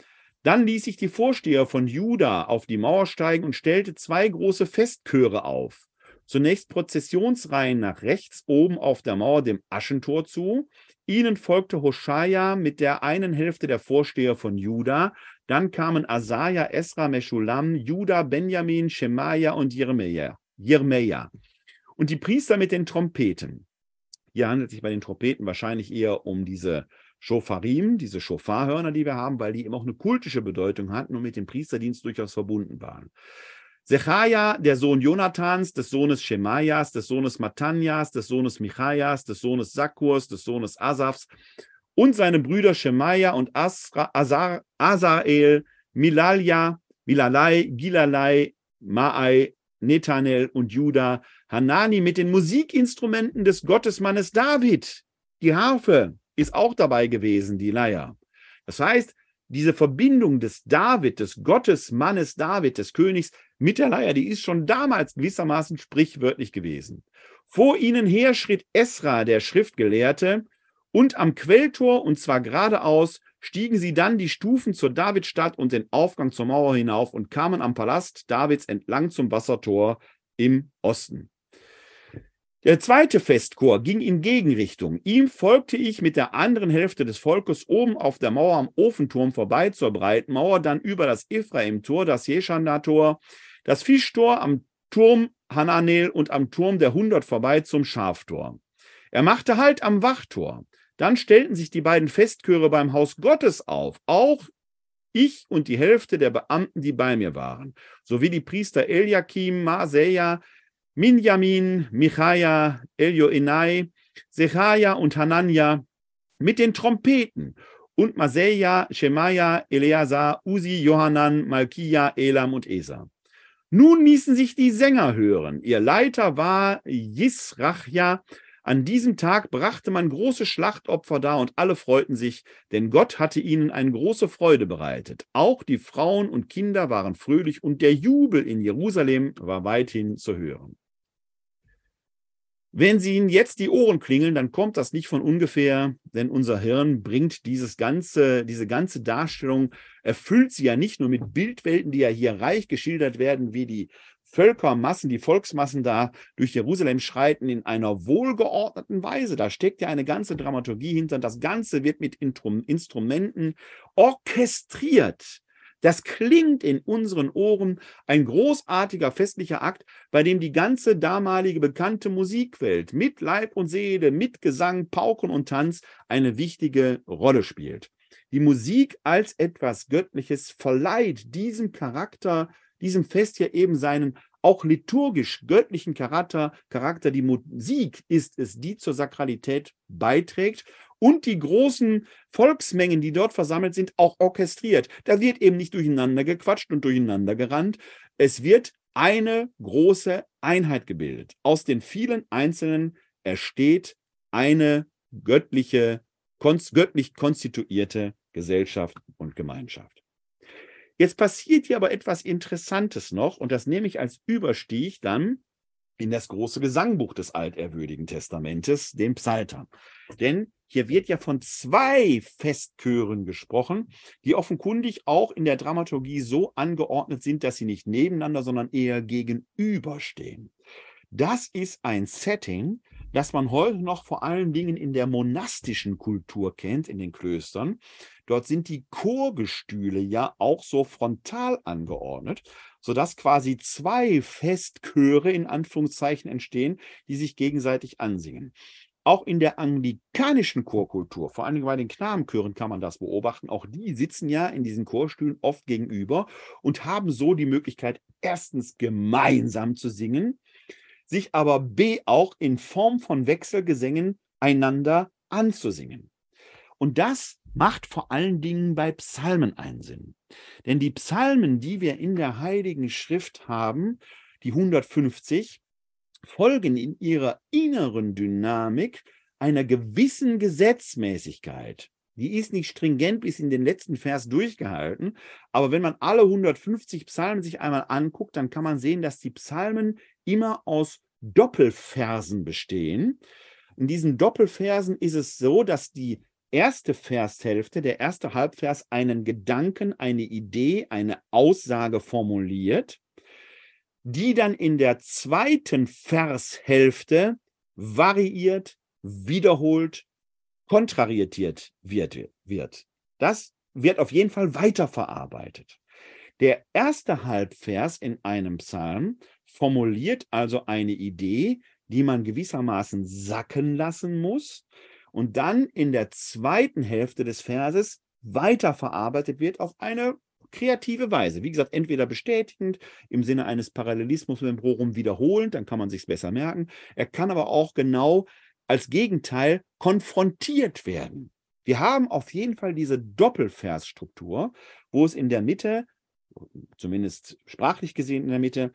Dann ließ sich die Vorsteher von Juda auf die Mauer steigen und stellte zwei große Festchöre auf. Zunächst Prozessionsreihen nach rechts oben auf der Mauer dem Aschentor zu. Ihnen folgte Hoshaja mit der einen Hälfte der Vorsteher von Juda. Dann kamen Asaja, Esra, Meschulam, Juda, Benjamin, Shemaja und Jeremia. Und die Priester mit den Trompeten. Hier handelt es sich bei den Trompeten wahrscheinlich eher um diese Shofarim, diese Shofarhörner, die wir haben, weil die eben auch eine kultische Bedeutung hatten und mit dem Priesterdienst durchaus verbunden waren. Sechaja, der Sohn Jonathans, des Sohnes Shemajas, des Sohnes Matanjas, des Sohnes Michajas, des Sohnes Sakkurs, des Sohnes Asafs und seine Brüder Shemaja und Asra, Azar, Azael, Milalja, Milalai, Gilalai, Maai, Netanel und Judah, Hanani mit den Musikinstrumenten des Gottesmannes David. Die Harfe ist auch dabei gewesen, die Leier. Das heißt, diese Verbindung des David, des Gottesmannes David, des Königs mit der Leier, die ist schon damals gewissermaßen sprichwörtlich gewesen. Vor ihnen her schritt Esra, der Schriftgelehrte, und am Quelltor, und zwar geradeaus, stiegen sie dann die Stufen zur Davidstadt und den Aufgang zur Mauer hinauf und kamen am Palast Davids entlang zum Wassertor im Osten. Der zweite Festchor ging in Gegenrichtung. Ihm folgte ich mit der anderen Hälfte des Volkes oben auf der Mauer am Ofenturm vorbei zur breiten Mauer, dann über das Ephraim-Tor, das Jeschana-Tor, das Fischtor am Turm Hananel und am Turm der Hundert vorbei zum Schaftor. Er machte Halt am Wachtor. Dann stellten sich die beiden Festchöre beim Haus Gottes auf, auch ich und die Hälfte der Beamten, die bei mir waren, sowie die Priester Eliakim, Maaseja, Minjamin, Michaja, Elioenai, Sechaja und Hanania mit den Trompeten und Maseja, Shemaja, Eleazar, Uzi, Johanan, Malkia, Elam und Esa. Nun ließen sich die Sänger hören. Ihr Leiter war Yisrachja. An diesem Tag brachte man große Schlachtopfer dar und alle freuten sich, denn Gott hatte ihnen eine große Freude bereitet. Auch die Frauen und Kinder waren fröhlich und der Jubel in Jerusalem war weithin zu hören. Wenn Sie Ihnen jetzt die Ohren klingeln, dann kommt das nicht von ungefähr, denn unser Hirn bringt dieses ganze, diese ganze Darstellung, erfüllt sie ja nicht nur mit Bildwelten, die ja hier reich geschildert werden, wie die Völkermassen, die Volksmassen da durch Jerusalem schreiten in einer wohlgeordneten Weise. Da steckt ja eine ganze Dramaturgie hinter. Das Ganze wird mit Instrumenten orchestriert. Das klingt in unseren Ohren ein großartiger festlicher Akt, bei dem die ganze damalige bekannte Musikwelt mit Leib und Seele, mit Gesang, Pauken und Tanz eine wichtige Rolle spielt. Die Musik als etwas Göttliches verleiht diesem Charakter, diesem Fest ja eben seinen auch liturgisch göttlichen Charakter, Charakter. Die Musik ist es, die zur Sakralität beiträgt und die großen Volksmengen, die dort versammelt sind, auch orchestriert. Da wird eben nicht durcheinander gequatscht und durcheinander gerannt. Es wird eine große Einheit gebildet. Aus den vielen Einzelnen entsteht eine göttliche, göttlich konstituierte Gesellschaft und Gemeinschaft. Jetzt passiert hier aber etwas Interessantes noch und das nehme ich als Überstieg dann in das große Gesangbuch des Alterwürdigen Testamentes, den Psalter. Denn hier wird ja von zwei Festchören gesprochen, die offenkundig auch in der Dramaturgie so angeordnet sind, dass sie nicht nebeneinander, sondern eher gegenüberstehen. Das ist ein Setting, das man heute noch vor allen Dingen in der monastischen Kultur kennt, in den Klöstern. Dort sind die Chorgestühle ja auch so frontal angeordnet, sodass quasi zwei Festchöre in Anführungszeichen entstehen, die sich gegenseitig ansingen. Auch in der anglikanischen Chorkultur, vor allem bei den Knabenchören kann man das beobachten. Auch die sitzen ja in diesen Chorstühlen oft gegenüber und haben so die Möglichkeit, erstens gemeinsam zu singen, sich aber B auch in Form von Wechselgesängen einander anzusingen. Und das macht vor allen Dingen bei Psalmen einen Sinn. Denn die Psalmen, die wir in der Heiligen Schrift haben, die 150, folgen in ihrer inneren Dynamik einer gewissen Gesetzmäßigkeit. Die ist nicht stringent bis in den letzten Vers durchgehalten, aber wenn man alle 150 Psalmen sich einmal anguckt, dann kann man sehen, dass die Psalmen immer aus Doppelversen bestehen. In diesen Doppelversen ist es so, dass die erste Vershälfte, der erste Halbvers einen Gedanken, eine Idee, eine Aussage formuliert, die dann in der zweiten Vershälfte variiert, wiederholt, kontrariert wird, wird. Das wird auf jeden Fall weiterverarbeitet. Der erste Halbvers in einem Psalm formuliert also eine Idee, die man gewissermaßen sacken lassen muss und dann in der zweiten Hälfte des Verses weiterverarbeitet wird auf eine kreative Weise. Wie gesagt, entweder bestätigend im Sinne eines Parallelismus mit dem Prorum wiederholend, dann kann man sich besser merken. Er kann aber auch genau als Gegenteil konfrontiert werden. Wir haben auf jeden Fall diese Doppelversstruktur, wo es in der Mitte, zumindest sprachlich gesehen in der Mitte,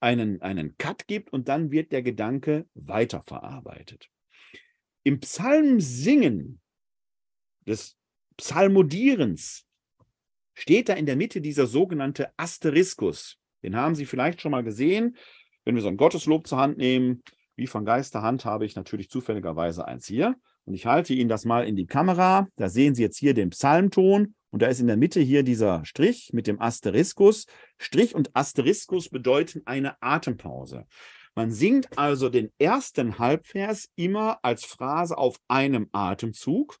einen, einen Cut gibt und dann wird der Gedanke weiterverarbeitet. Im Psalmsingen des Psalmodierens steht da in der Mitte dieser sogenannte Asteriskus. Den haben Sie vielleicht schon mal gesehen, wenn wir so ein Gotteslob zur Hand nehmen. Wie von Geisterhand habe ich natürlich zufälligerweise eins hier. Und ich halte Ihnen das mal in die Kamera. Da sehen Sie jetzt hier den Psalmton. Und da ist in der Mitte hier dieser Strich mit dem Asteriskus. Strich und Asteriskus bedeuten eine Atempause. Man singt also den ersten Halbvers immer als Phrase auf einem Atemzug.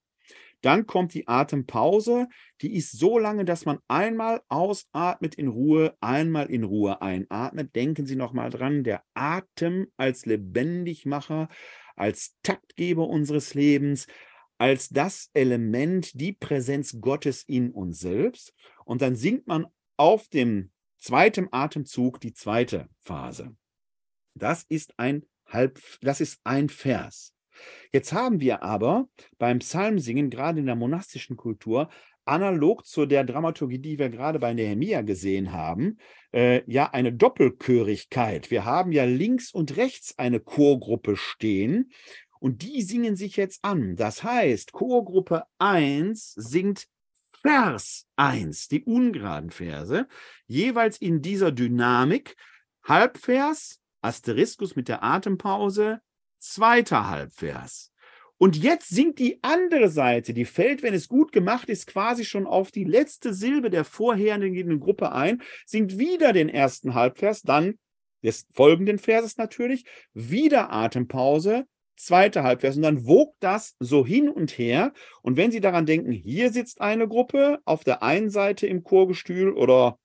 Dann kommt die Atempause, die ist so lange, dass man einmal ausatmet in Ruhe, einmal in Ruhe einatmet. Denken Sie nochmal dran, der Atem als Lebendigmacher, als Taktgeber unseres Lebens, als das Element, die Präsenz Gottes in uns selbst. Und dann singt man auf dem zweiten Atemzug die zweite Phase. Das ist ein Halb, das ist ein Vers. Jetzt haben wir aber beim Psalmsingen, gerade in der monastischen Kultur, analog zu der Dramaturgie, die wir gerade bei Nehemia gesehen haben, äh, ja eine Doppelchörigkeit. Wir haben ja links und rechts eine Chorgruppe stehen und die singen sich jetzt an. Das heißt, Chorgruppe 1 singt Vers 1, die ungeraden Verse, jeweils in dieser Dynamik. Halbvers, Asteriskus mit der Atempause, zweiter Halbvers. Und jetzt singt die andere Seite, die fällt, wenn es gut gemacht ist, quasi schon auf die letzte Silbe der vorhergehenden Gruppe ein, singt wieder den ersten Halbvers, dann des folgenden Verses natürlich, wieder Atempause, zweite Halbvers und dann wogt das so hin und her. Und wenn Sie daran denken, hier sitzt eine Gruppe auf der einen Seite im Chorgestühl oder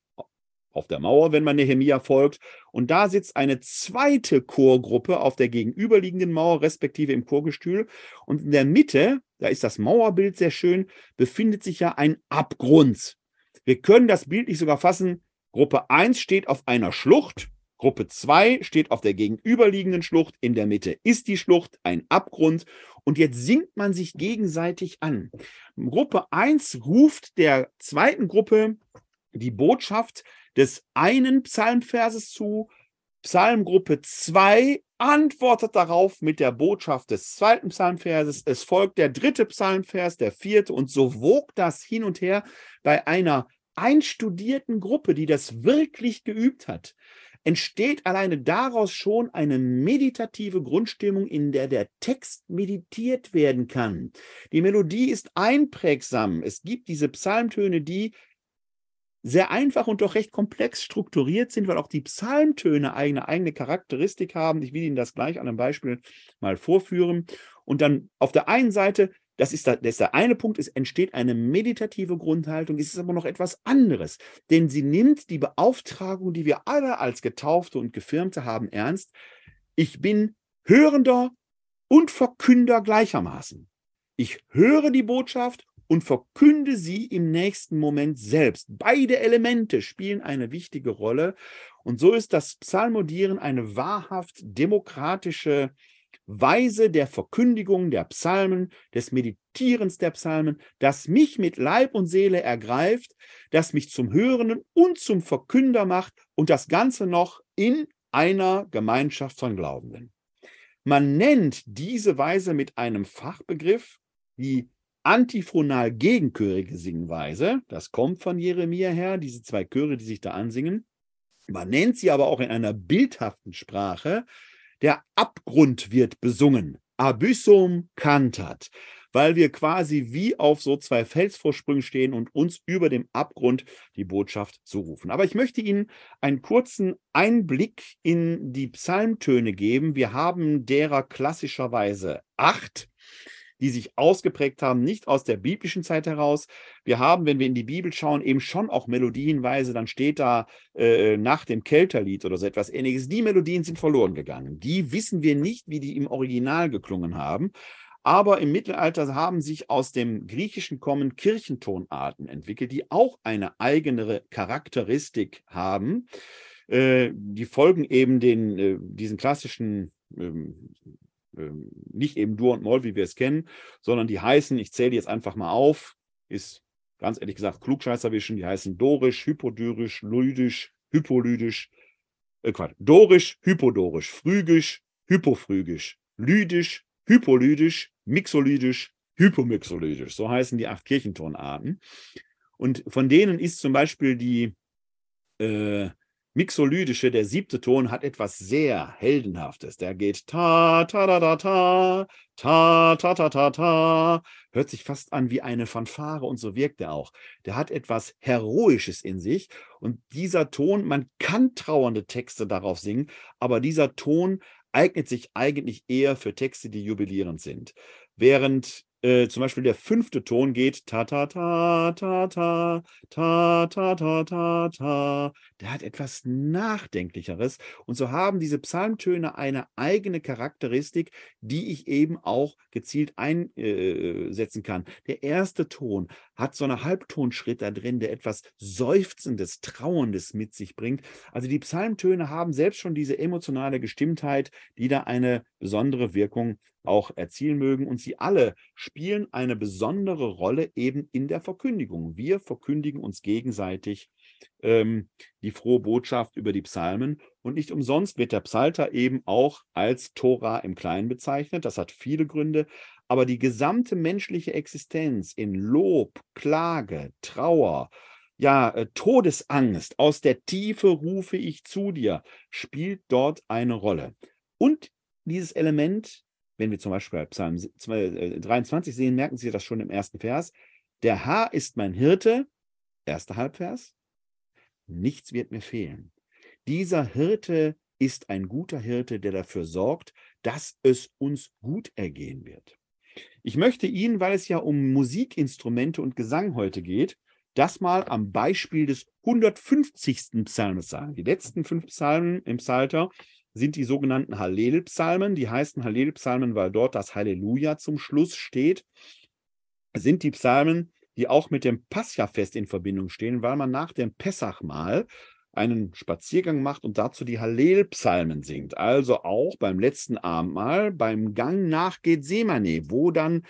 auf der Mauer, wenn man Nehemia folgt. Und da sitzt eine zweite Chorgruppe auf der gegenüberliegenden Mauer, respektive im Chorgestühl. Und in der Mitte, da ist das Mauerbild sehr schön, befindet sich ja ein Abgrund. Wir können das Bild nicht sogar fassen. Gruppe 1 steht auf einer Schlucht. Gruppe 2 steht auf der gegenüberliegenden Schlucht. In der Mitte ist die Schlucht, ein Abgrund. Und jetzt singt man sich gegenseitig an. Gruppe 1 ruft der zweiten Gruppe die Botschaft, des einen Psalmverses zu. Psalmgruppe 2 antwortet darauf mit der Botschaft des zweiten Psalmverses. Es folgt der dritte Psalmvers, der vierte und so wog das hin und her bei einer einstudierten Gruppe, die das wirklich geübt hat entsteht alleine daraus schon eine meditative Grundstimmung, in der der Text meditiert werden kann. Die Melodie ist einprägsam. Es gibt diese Psalmtöne, die sehr einfach und doch recht komplex strukturiert sind, weil auch die Psalmtöne eine eigene Charakteristik haben. Ich will Ihnen das gleich an einem Beispiel mal vorführen. Und dann auf der einen Seite, das ist, der, das ist der eine Punkt, es entsteht eine meditative Grundhaltung, es ist aber noch etwas anderes, denn sie nimmt die Beauftragung, die wir alle als Getaufte und Gefirmte haben, ernst. Ich bin Hörender und Verkünder gleichermaßen. Ich höre die Botschaft und verkünde sie im nächsten Moment selbst. Beide Elemente spielen eine wichtige Rolle. Und so ist das Psalmodieren eine wahrhaft demokratische Weise der Verkündigung der Psalmen, des Meditierens der Psalmen, das mich mit Leib und Seele ergreift, das mich zum Hörenden und zum Verkünder macht und das Ganze noch in einer Gemeinschaft von Glaubenden. Man nennt diese Weise mit einem Fachbegriff die antiphonal gegenchörige Singweise, das kommt von Jeremia her, diese zwei Chöre, die sich da ansingen. Man nennt sie aber auch in einer bildhaften Sprache, der Abgrund wird besungen. Abyssum cantat weil wir quasi wie auf so zwei Felsvorsprüngen stehen und uns über dem Abgrund die Botschaft zurufen. Aber ich möchte Ihnen einen kurzen Einblick in die Psalmtöne geben. Wir haben derer klassischerweise acht die sich ausgeprägt haben, nicht aus der biblischen Zeit heraus. Wir haben, wenn wir in die Bibel schauen, eben schon auch Melodienweise, dann steht da äh, nach dem Kelterlied oder so etwas ähnliches. Die Melodien sind verloren gegangen. Die wissen wir nicht, wie die im Original geklungen haben. Aber im Mittelalter haben sich aus dem Griechischen kommen Kirchentonarten entwickelt, die auch eine eigene Charakteristik haben. Äh, die folgen eben den, äh, diesen klassischen, ähm, nicht eben Dur und Moll, wie wir es kennen, sondern die heißen, ich zähle jetzt einfach mal auf, ist ganz ehrlich gesagt klugscheißerwischen, die heißen Dorisch, Hypodyrisch, Lydisch, Hypolydisch, äh Quatsch, Dorisch, Hypodorisch, Phrygisch, Hypophrygisch, Lydisch, Hypolydisch, Mixolydisch, Hypomixolydisch. So heißen die acht Kirchentonarten. Und von denen ist zum Beispiel die äh, Mixolydische, der siebte Ton, hat etwas sehr Heldenhaftes. Der geht ta, ta, da, da, ta, ta, ta, ta, ta, ta. Hört sich fast an wie eine Fanfare und so wirkt er auch. Der hat etwas Heroisches in sich und dieser Ton, man kann trauernde Texte darauf singen, aber dieser Ton eignet sich eigentlich eher für Texte, die jubilierend sind. Während äh, zum Beispiel der fünfte Ton geht ta ta ta ta ta ta ta ta ta ta. Der hat etwas Nachdenklicheres. Und so haben diese Psalmtöne eine eigene Charakteristik, die ich eben auch gezielt einsetzen kann. Der erste Ton hat so einen Halbtonschritt da drin, der etwas Seufzendes, Trauerndes mit sich bringt. Also die Psalmtöne haben selbst schon diese emotionale Gestimmtheit, die da eine besondere Wirkung auch erzielen mögen. Und sie alle spielen eine besondere Rolle eben in der Verkündigung. Wir verkündigen uns gegenseitig ähm, die frohe Botschaft über die Psalmen. Und nicht umsonst wird der Psalter eben auch als Tora im Kleinen bezeichnet. Das hat viele Gründe. Aber die gesamte menschliche Existenz in Lob, Klage, Trauer, ja, äh, Todesangst, aus der Tiefe rufe ich zu dir, spielt dort eine Rolle. Und dieses Element wenn wir zum Beispiel Psalm 23 äh, sehen, merken Sie das schon im ersten Vers. Der Herr ist mein Hirte, erster Halbvers, nichts wird mir fehlen. Dieser Hirte ist ein guter Hirte, der dafür sorgt, dass es uns gut ergehen wird. Ich möchte Ihnen, weil es ja um Musikinstrumente und Gesang heute geht, das mal am Beispiel des 150. Psalmes sagen. Die letzten fünf Psalmen im Psalter sind die sogenannten Hallel-Psalmen. Die heißen Hallel-Psalmen, weil dort das Halleluja zum Schluss steht. Sind die Psalmen, die auch mit dem Pascha-Fest in Verbindung stehen, weil man nach dem Pessachmahl einen Spaziergang macht und dazu die Hallel-Psalmen singt. Also auch beim letzten Abendmahl, beim Gang nach Gethsemane, wo dann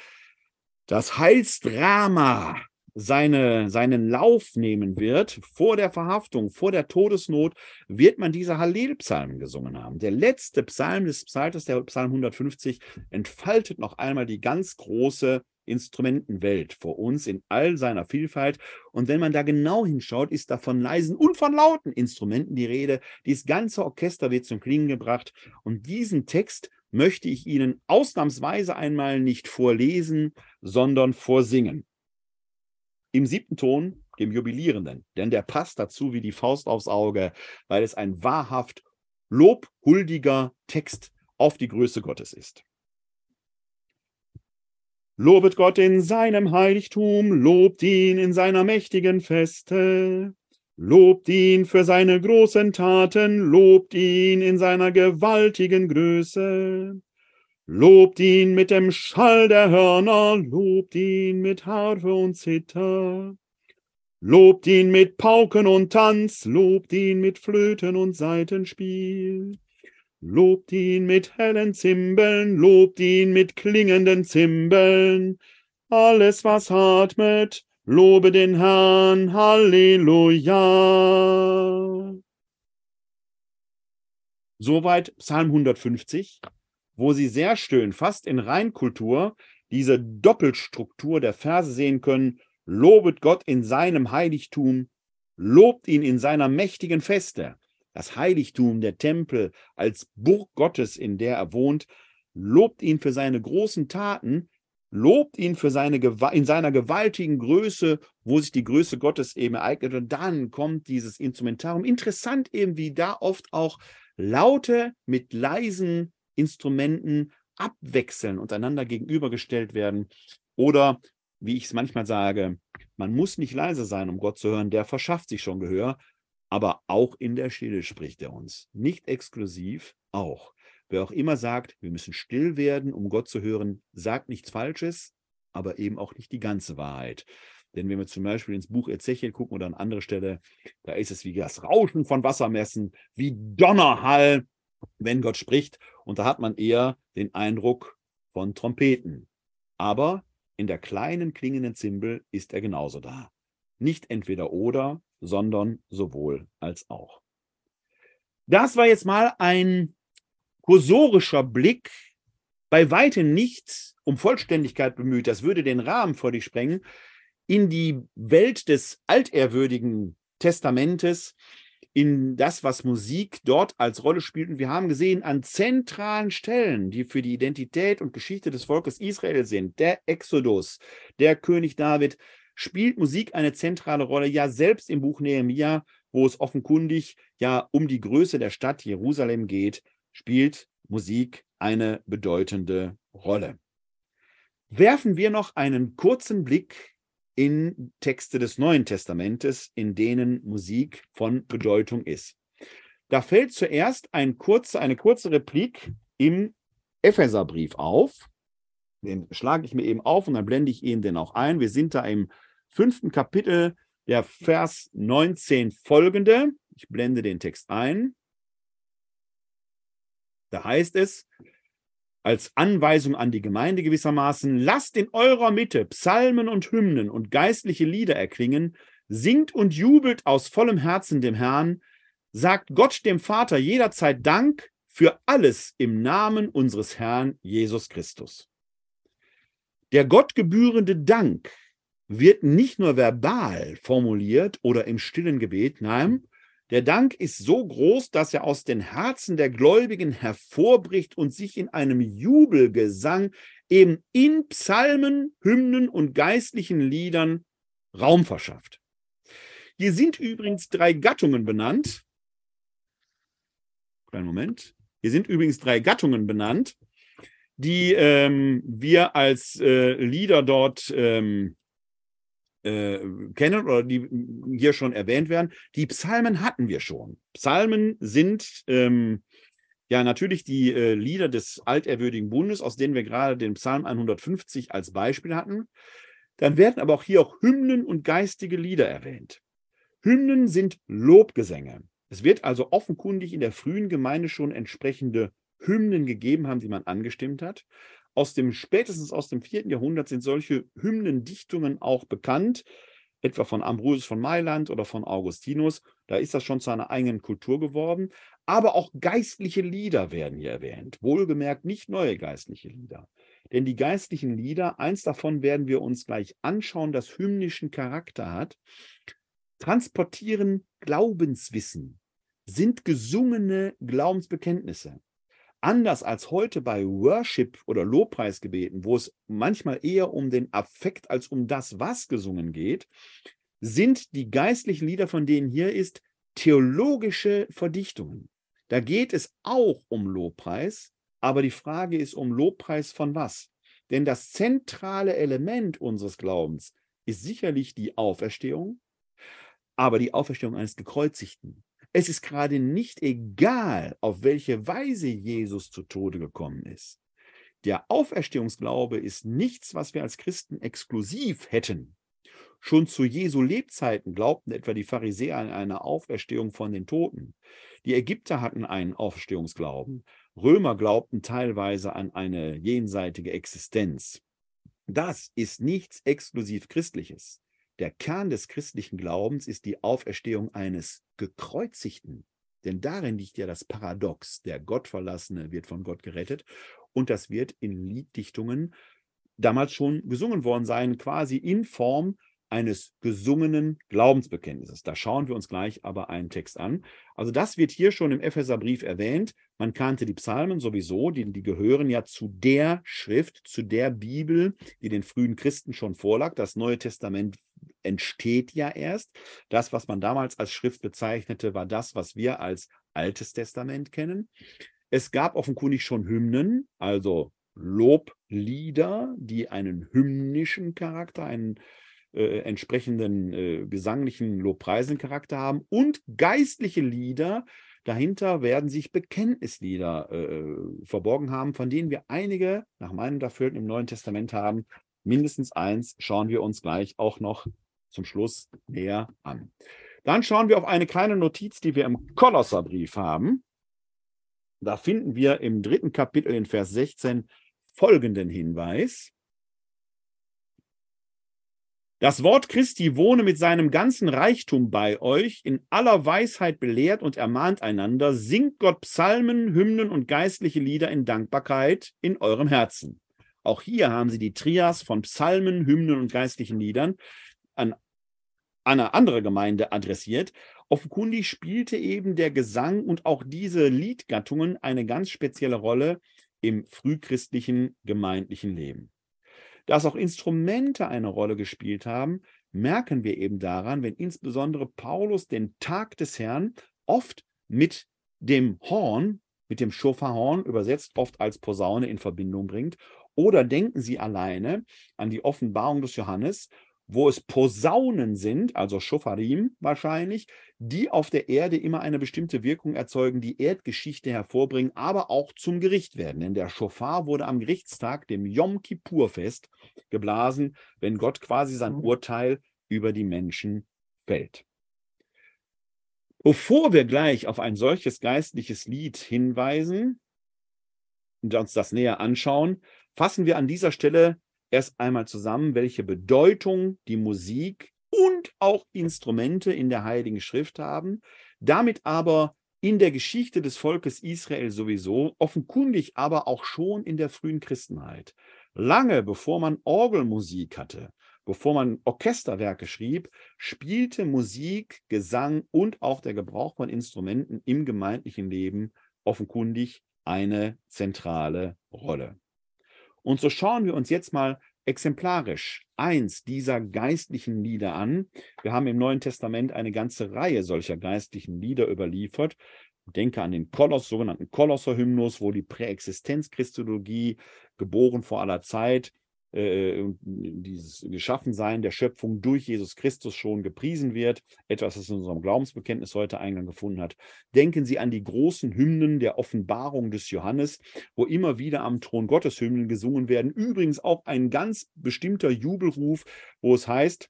das Heilsdrama seine, seinen Lauf nehmen wird, vor der Verhaftung, vor der Todesnot, wird man diese Hallel-Psalmen gesungen haben. Der letzte Psalm des Psalters, der Psalm 150, entfaltet noch einmal die ganz große Instrumentenwelt vor uns in all seiner Vielfalt. Und wenn man da genau hinschaut, ist da von leisen und von lauten Instrumenten die Rede. Dieses ganze Orchester wird zum Klingen gebracht. Und diesen Text möchte ich Ihnen ausnahmsweise einmal nicht vorlesen, sondern vorsingen im siebten Ton, dem Jubilierenden, denn der passt dazu wie die Faust aufs Auge, weil es ein wahrhaft lobhuldiger Text auf die Größe Gottes ist. Lobet Gott in seinem Heiligtum, lobt ihn in seiner mächtigen Feste. Lobt ihn für seine großen Taten, lobt ihn in seiner gewaltigen Größe. Lobt ihn mit dem Schall der Hörner, lobt ihn mit Harfe und Zither. Lobt ihn mit Pauken und Tanz, lobt ihn mit Flöten und Saitenspiel. Lobt ihn mit hellen Zimbeln, lobt ihn mit klingenden Zimbeln. Alles, was atmet, lobe den Herrn, Halleluja. Soweit Psalm 150 wo Sie sehr schön, fast in Reinkultur, diese Doppelstruktur der Verse sehen können. Lobet Gott in seinem Heiligtum, lobt ihn in seiner mächtigen Feste. Das Heiligtum, der Tempel als Burg Gottes, in der er wohnt, lobt ihn für seine großen Taten, lobt ihn für seine in seiner gewaltigen Größe, wo sich die Größe Gottes eben ereignet. Und dann kommt dieses Instrumentarium. Interessant eben, wie da oft auch Laute mit leisen Instrumenten abwechseln und einander gegenübergestellt werden. Oder, wie ich es manchmal sage, man muss nicht leise sein, um Gott zu hören, der verschafft sich schon Gehör, aber auch in der Stille spricht er uns. Nicht exklusiv, auch. Wer auch immer sagt, wir müssen still werden, um Gott zu hören, sagt nichts Falsches, aber eben auch nicht die ganze Wahrheit. Denn wenn wir zum Beispiel ins Buch Ezechiel gucken oder an andere Stelle, da ist es wie das Rauschen von Wassermessen, wie Donnerhall, wenn Gott spricht. Und da hat man eher den Eindruck von Trompeten. Aber in der kleinen klingenden Zimbel ist er genauso da. Nicht entweder oder, sondern sowohl als auch. Das war jetzt mal ein kursorischer Blick, bei weitem nicht um Vollständigkeit bemüht, das würde den Rahmen vor dich sprengen, in die Welt des altehrwürdigen Testamentes, in das, was Musik dort als Rolle spielt. Und wir haben gesehen, an zentralen Stellen, die für die Identität und Geschichte des Volkes Israel sind, der Exodus, der König David, spielt Musik eine zentrale Rolle. Ja, selbst im Buch Nehemiah, wo es offenkundig ja um die Größe der Stadt Jerusalem geht, spielt Musik eine bedeutende Rolle. Werfen wir noch einen kurzen Blick in Texte des Neuen Testamentes, in denen Musik von Bedeutung ist. Da fällt zuerst ein kurze, eine kurze Replik im Epheserbrief auf. Den schlage ich mir eben auf und dann blende ich Ihnen den auch ein. Wir sind da im fünften Kapitel, der Vers 19 folgende. Ich blende den Text ein. Da heißt es, als Anweisung an die Gemeinde gewissermaßen, lasst in eurer Mitte Psalmen und Hymnen und geistliche Lieder erklingen, singt und jubelt aus vollem Herzen dem Herrn, sagt Gott dem Vater jederzeit Dank für alles im Namen unseres Herrn Jesus Christus. Der Gott gebührende Dank wird nicht nur verbal formuliert oder im stillen Gebet, nein, der Dank ist so groß, dass er aus den Herzen der Gläubigen hervorbricht und sich in einem Jubelgesang eben in Psalmen, Hymnen und geistlichen Liedern Raum verschafft. Hier sind übrigens drei Gattungen benannt. Kleinen Moment. Hier sind übrigens drei Gattungen benannt, die ähm, wir als äh, Lieder dort ähm, äh, kennen oder die hier schon erwähnt werden. Die Psalmen hatten wir schon. Psalmen sind ähm, ja natürlich die äh, Lieder des alterwürdigen Bundes, aus denen wir gerade den Psalm 150 als Beispiel hatten. Dann werden aber auch hier auch Hymnen und geistige Lieder erwähnt. Hymnen sind Lobgesänge. Es wird also offenkundig in der frühen Gemeinde schon entsprechende Hymnen gegeben haben, die man angestimmt hat. Aus dem, spätestens aus dem vierten Jahrhundert sind solche Hymnendichtungen auch bekannt, etwa von Ambrosius von Mailand oder von Augustinus. Da ist das schon zu einer eigenen Kultur geworden. Aber auch geistliche Lieder werden hier erwähnt. Wohlgemerkt nicht neue geistliche Lieder. Denn die geistlichen Lieder, eins davon werden wir uns gleich anschauen, das hymnischen Charakter hat, transportieren Glaubenswissen, sind gesungene Glaubensbekenntnisse anders als heute bei Worship oder Lobpreisgebeten, wo es manchmal eher um den Affekt als um das, was gesungen geht, sind die geistlichen Lieder, von denen hier ist, theologische Verdichtungen. Da geht es auch um Lobpreis, aber die Frage ist um Lobpreis von was? Denn das zentrale Element unseres Glaubens ist sicherlich die Auferstehung, aber die Auferstehung eines Gekreuzigten. Es ist gerade nicht egal, auf welche Weise Jesus zu Tode gekommen ist. Der Auferstehungsglaube ist nichts, was wir als Christen exklusiv hätten. Schon zu Jesu Lebzeiten glaubten etwa die Pharisäer an eine Auferstehung von den Toten. Die Ägypter hatten einen Auferstehungsglauben. Römer glaubten teilweise an eine jenseitige Existenz. Das ist nichts exklusiv Christliches. Der Kern des christlichen Glaubens ist die Auferstehung eines Gekreuzigten. Denn darin liegt ja das Paradox. Der Gottverlassene wird von Gott gerettet. Und das wird in Lieddichtungen damals schon gesungen worden sein, quasi in Form eines gesungenen Glaubensbekenntnisses. Da schauen wir uns gleich aber einen Text an. Also das wird hier schon im Epheserbrief erwähnt. Man kannte die Psalmen sowieso, die, die gehören ja zu der Schrift, zu der Bibel, die den frühen Christen schon vorlag. Das Neue Testament entsteht ja erst. Das, was man damals als Schrift bezeichnete, war das, was wir als Altes Testament kennen. Es gab offenkundig schon Hymnen, also Loblieder, die einen hymnischen Charakter, einen äh, entsprechenden äh, gesanglichen Lobpreisen Charakter haben und geistliche Lieder. Dahinter werden sich Bekenntnislieder äh, verborgen haben, von denen wir einige nach meinem Dafürhalten im Neuen Testament haben. Mindestens eins schauen wir uns gleich auch noch zum Schluss näher an. Dann schauen wir auf eine kleine Notiz, die wir im Kolosserbrief haben. Da finden wir im dritten Kapitel in Vers 16 folgenden Hinweis. Das Wort Christi wohne mit seinem ganzen Reichtum bei euch, in aller Weisheit belehrt und ermahnt einander, singt Gott Psalmen, Hymnen und geistliche Lieder in Dankbarkeit in eurem Herzen. Auch hier haben sie die Trias von Psalmen, Hymnen und geistlichen Liedern an eine andere Gemeinde adressiert. Offenkundig spielte eben der Gesang und auch diese Liedgattungen eine ganz spezielle Rolle im frühchristlichen gemeindlichen Leben. Dass auch Instrumente eine Rolle gespielt haben, merken wir eben daran, wenn insbesondere Paulus den Tag des Herrn oft mit dem Horn, mit dem Schofarhorn, übersetzt oft als Posaune in Verbindung bringt. Oder denken Sie alleine an die Offenbarung des Johannes, wo es Posaunen sind, also Schofarim wahrscheinlich, die auf der Erde immer eine bestimmte Wirkung erzeugen, die Erdgeschichte hervorbringen, aber auch zum Gericht werden. Denn der Schofar wurde am Gerichtstag, dem Yom Kippur-Fest, geblasen, wenn Gott quasi sein mhm. Urteil über die Menschen fällt. Bevor wir gleich auf ein solches geistliches Lied hinweisen und uns das näher anschauen, fassen wir an dieser Stelle erst einmal zusammen, welche Bedeutung die Musik und auch Instrumente in der Heiligen Schrift haben, damit aber in der Geschichte des Volkes Israel sowieso, offenkundig aber auch schon in der frühen Christenheit. Lange bevor man Orgelmusik hatte, bevor man Orchesterwerke schrieb, spielte Musik, Gesang und auch der Gebrauch von Instrumenten im gemeindlichen Leben offenkundig eine zentrale Rolle. Und so schauen wir uns jetzt mal exemplarisch eins dieser geistlichen Lieder an. Wir haben im Neuen Testament eine ganze Reihe solcher geistlichen Lieder überliefert. Denke an den Koloss, sogenannten Kolosser-Hymnus, wo die Präexistenzchristologie, geboren vor aller Zeit, äh, dieses Geschaffensein der Schöpfung durch Jesus Christus schon gepriesen wird, etwas, das in unserem Glaubensbekenntnis heute Eingang gefunden hat. Denken Sie an die großen Hymnen der Offenbarung des Johannes, wo immer wieder am Thron Gottes Hymnen gesungen werden. Übrigens auch ein ganz bestimmter Jubelruf, wo es heißt,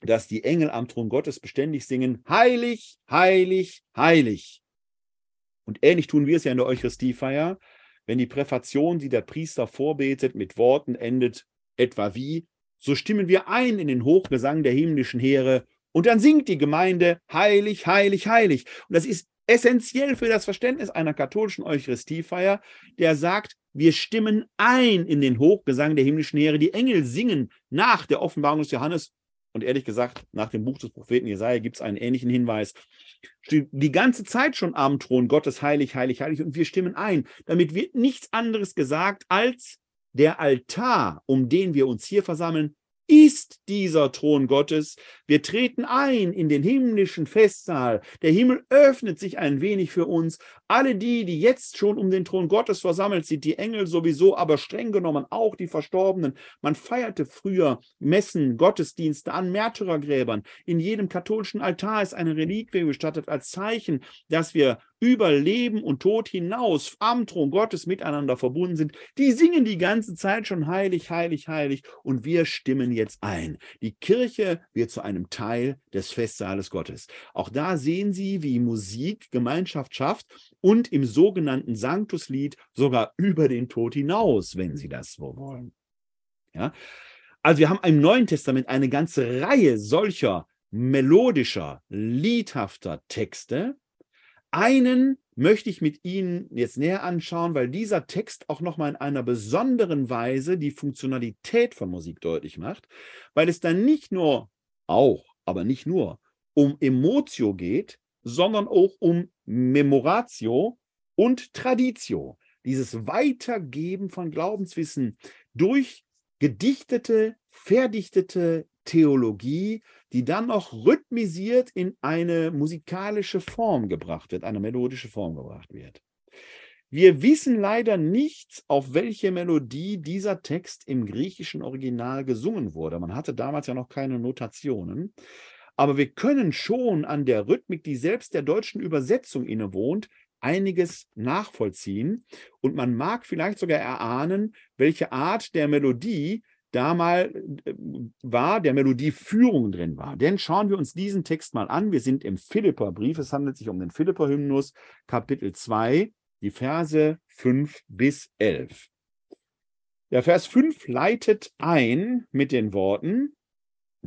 dass die Engel am Thron Gottes beständig singen, heilig, heilig, heilig. Und ähnlich tun wir es ja in der Eucharistiefeier wenn die Präfation, die der Priester vorbetet, mit Worten endet, etwa wie, so stimmen wir ein in den Hochgesang der himmlischen Heere und dann singt die Gemeinde heilig, heilig, heilig. Und das ist essentiell für das Verständnis einer katholischen Eucharistiefeier, der sagt, wir stimmen ein in den Hochgesang der himmlischen Heere. Die Engel singen nach der Offenbarung des Johannes und ehrlich gesagt, nach dem Buch des Propheten Jesaja gibt es einen ähnlichen Hinweis. Steht die ganze Zeit schon am Thron Gottes heilig, heilig, heilig und wir stimmen ein. Damit wird nichts anderes gesagt als der Altar, um den wir uns hier versammeln, ist dieser Thron Gottes. Wir treten ein in den himmlischen Festsaal. Der Himmel öffnet sich ein wenig für uns. Alle die, die jetzt schon um den Thron Gottes versammelt sind, die Engel sowieso, aber streng genommen auch die Verstorbenen. Man feierte früher Messen, Gottesdienste an Märtyrergräbern. In jedem katholischen Altar ist eine Reliquie gestattet als Zeichen, dass wir über Leben und Tod hinaus am Thron Gottes miteinander verbunden sind, die singen die ganze Zeit schon heilig, heilig, heilig und wir stimmen jetzt ein. Die Kirche wird zu einem Teil des Festsaales Gottes. Auch da sehen Sie, wie Musik Gemeinschaft schafft und im sogenannten Sanctuslied sogar über den Tod hinaus, wenn Sie das so wollen. Ja? Also wir haben im Neuen Testament eine ganze Reihe solcher melodischer, liedhafter Texte, einen möchte ich mit Ihnen jetzt näher anschauen, weil dieser Text auch nochmal in einer besonderen Weise die Funktionalität von Musik deutlich macht, weil es dann nicht nur auch, aber nicht nur, um Emotio geht, sondern auch um Memoratio und Traditio. Dieses Weitergeben von Glaubenswissen durch gedichtete, verdichtete Theologie, die dann noch rhythmisiert in eine musikalische Form gebracht wird, eine melodische Form gebracht wird. Wir wissen leider nicht, auf welche Melodie dieser Text im griechischen Original gesungen wurde. Man hatte damals ja noch keine Notationen. Aber wir können schon an der Rhythmik, die selbst der deutschen Übersetzung innewohnt, einiges nachvollziehen. Und man mag vielleicht sogar erahnen, welche Art der Melodie da mal äh, war, der Melodieführung drin war. Denn schauen wir uns diesen Text mal an. Wir sind im Philipperbrief. Es handelt sich um den Philipper-Hymnus, Kapitel 2, die Verse 5 bis 11. Der Vers 5 leitet ein mit den Worten,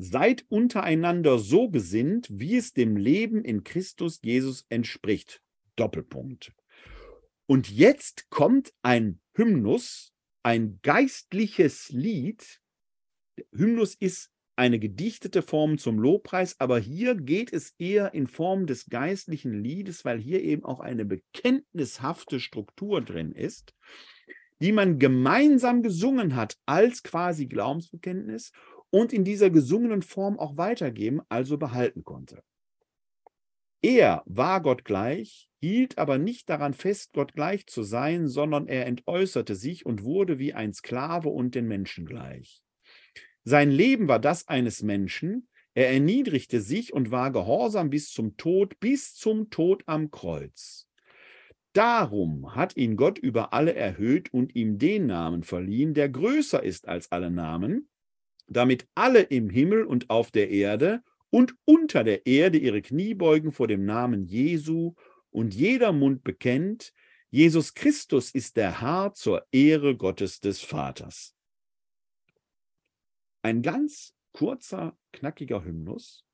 Seid untereinander so gesinnt, wie es dem Leben in Christus Jesus entspricht. Doppelpunkt. Und jetzt kommt ein Hymnus, ein geistliches Lied. Hymnus ist eine gedichtete Form zum Lobpreis, aber hier geht es eher in Form des geistlichen Liedes, weil hier eben auch eine bekenntnishafte Struktur drin ist, die man gemeinsam gesungen hat als quasi Glaubensbekenntnis und in dieser gesungenen Form auch weitergeben, also behalten konnte. Er war Gott gleich, hielt aber nicht daran fest, Gott gleich zu sein, sondern er entäußerte sich und wurde wie ein Sklave und den Menschen gleich. Sein Leben war das eines Menschen, er erniedrigte sich und war gehorsam bis zum Tod, bis zum Tod am Kreuz. Darum hat ihn Gott über alle erhöht und ihm den Namen verliehen, der größer ist als alle Namen, damit alle im Himmel und auf der Erde und unter der Erde ihre Knie beugen vor dem Namen Jesu und jeder Mund bekennt, Jesus Christus ist der Herr zur Ehre Gottes des Vaters. Ein ganz kurzer, knackiger Hymnus,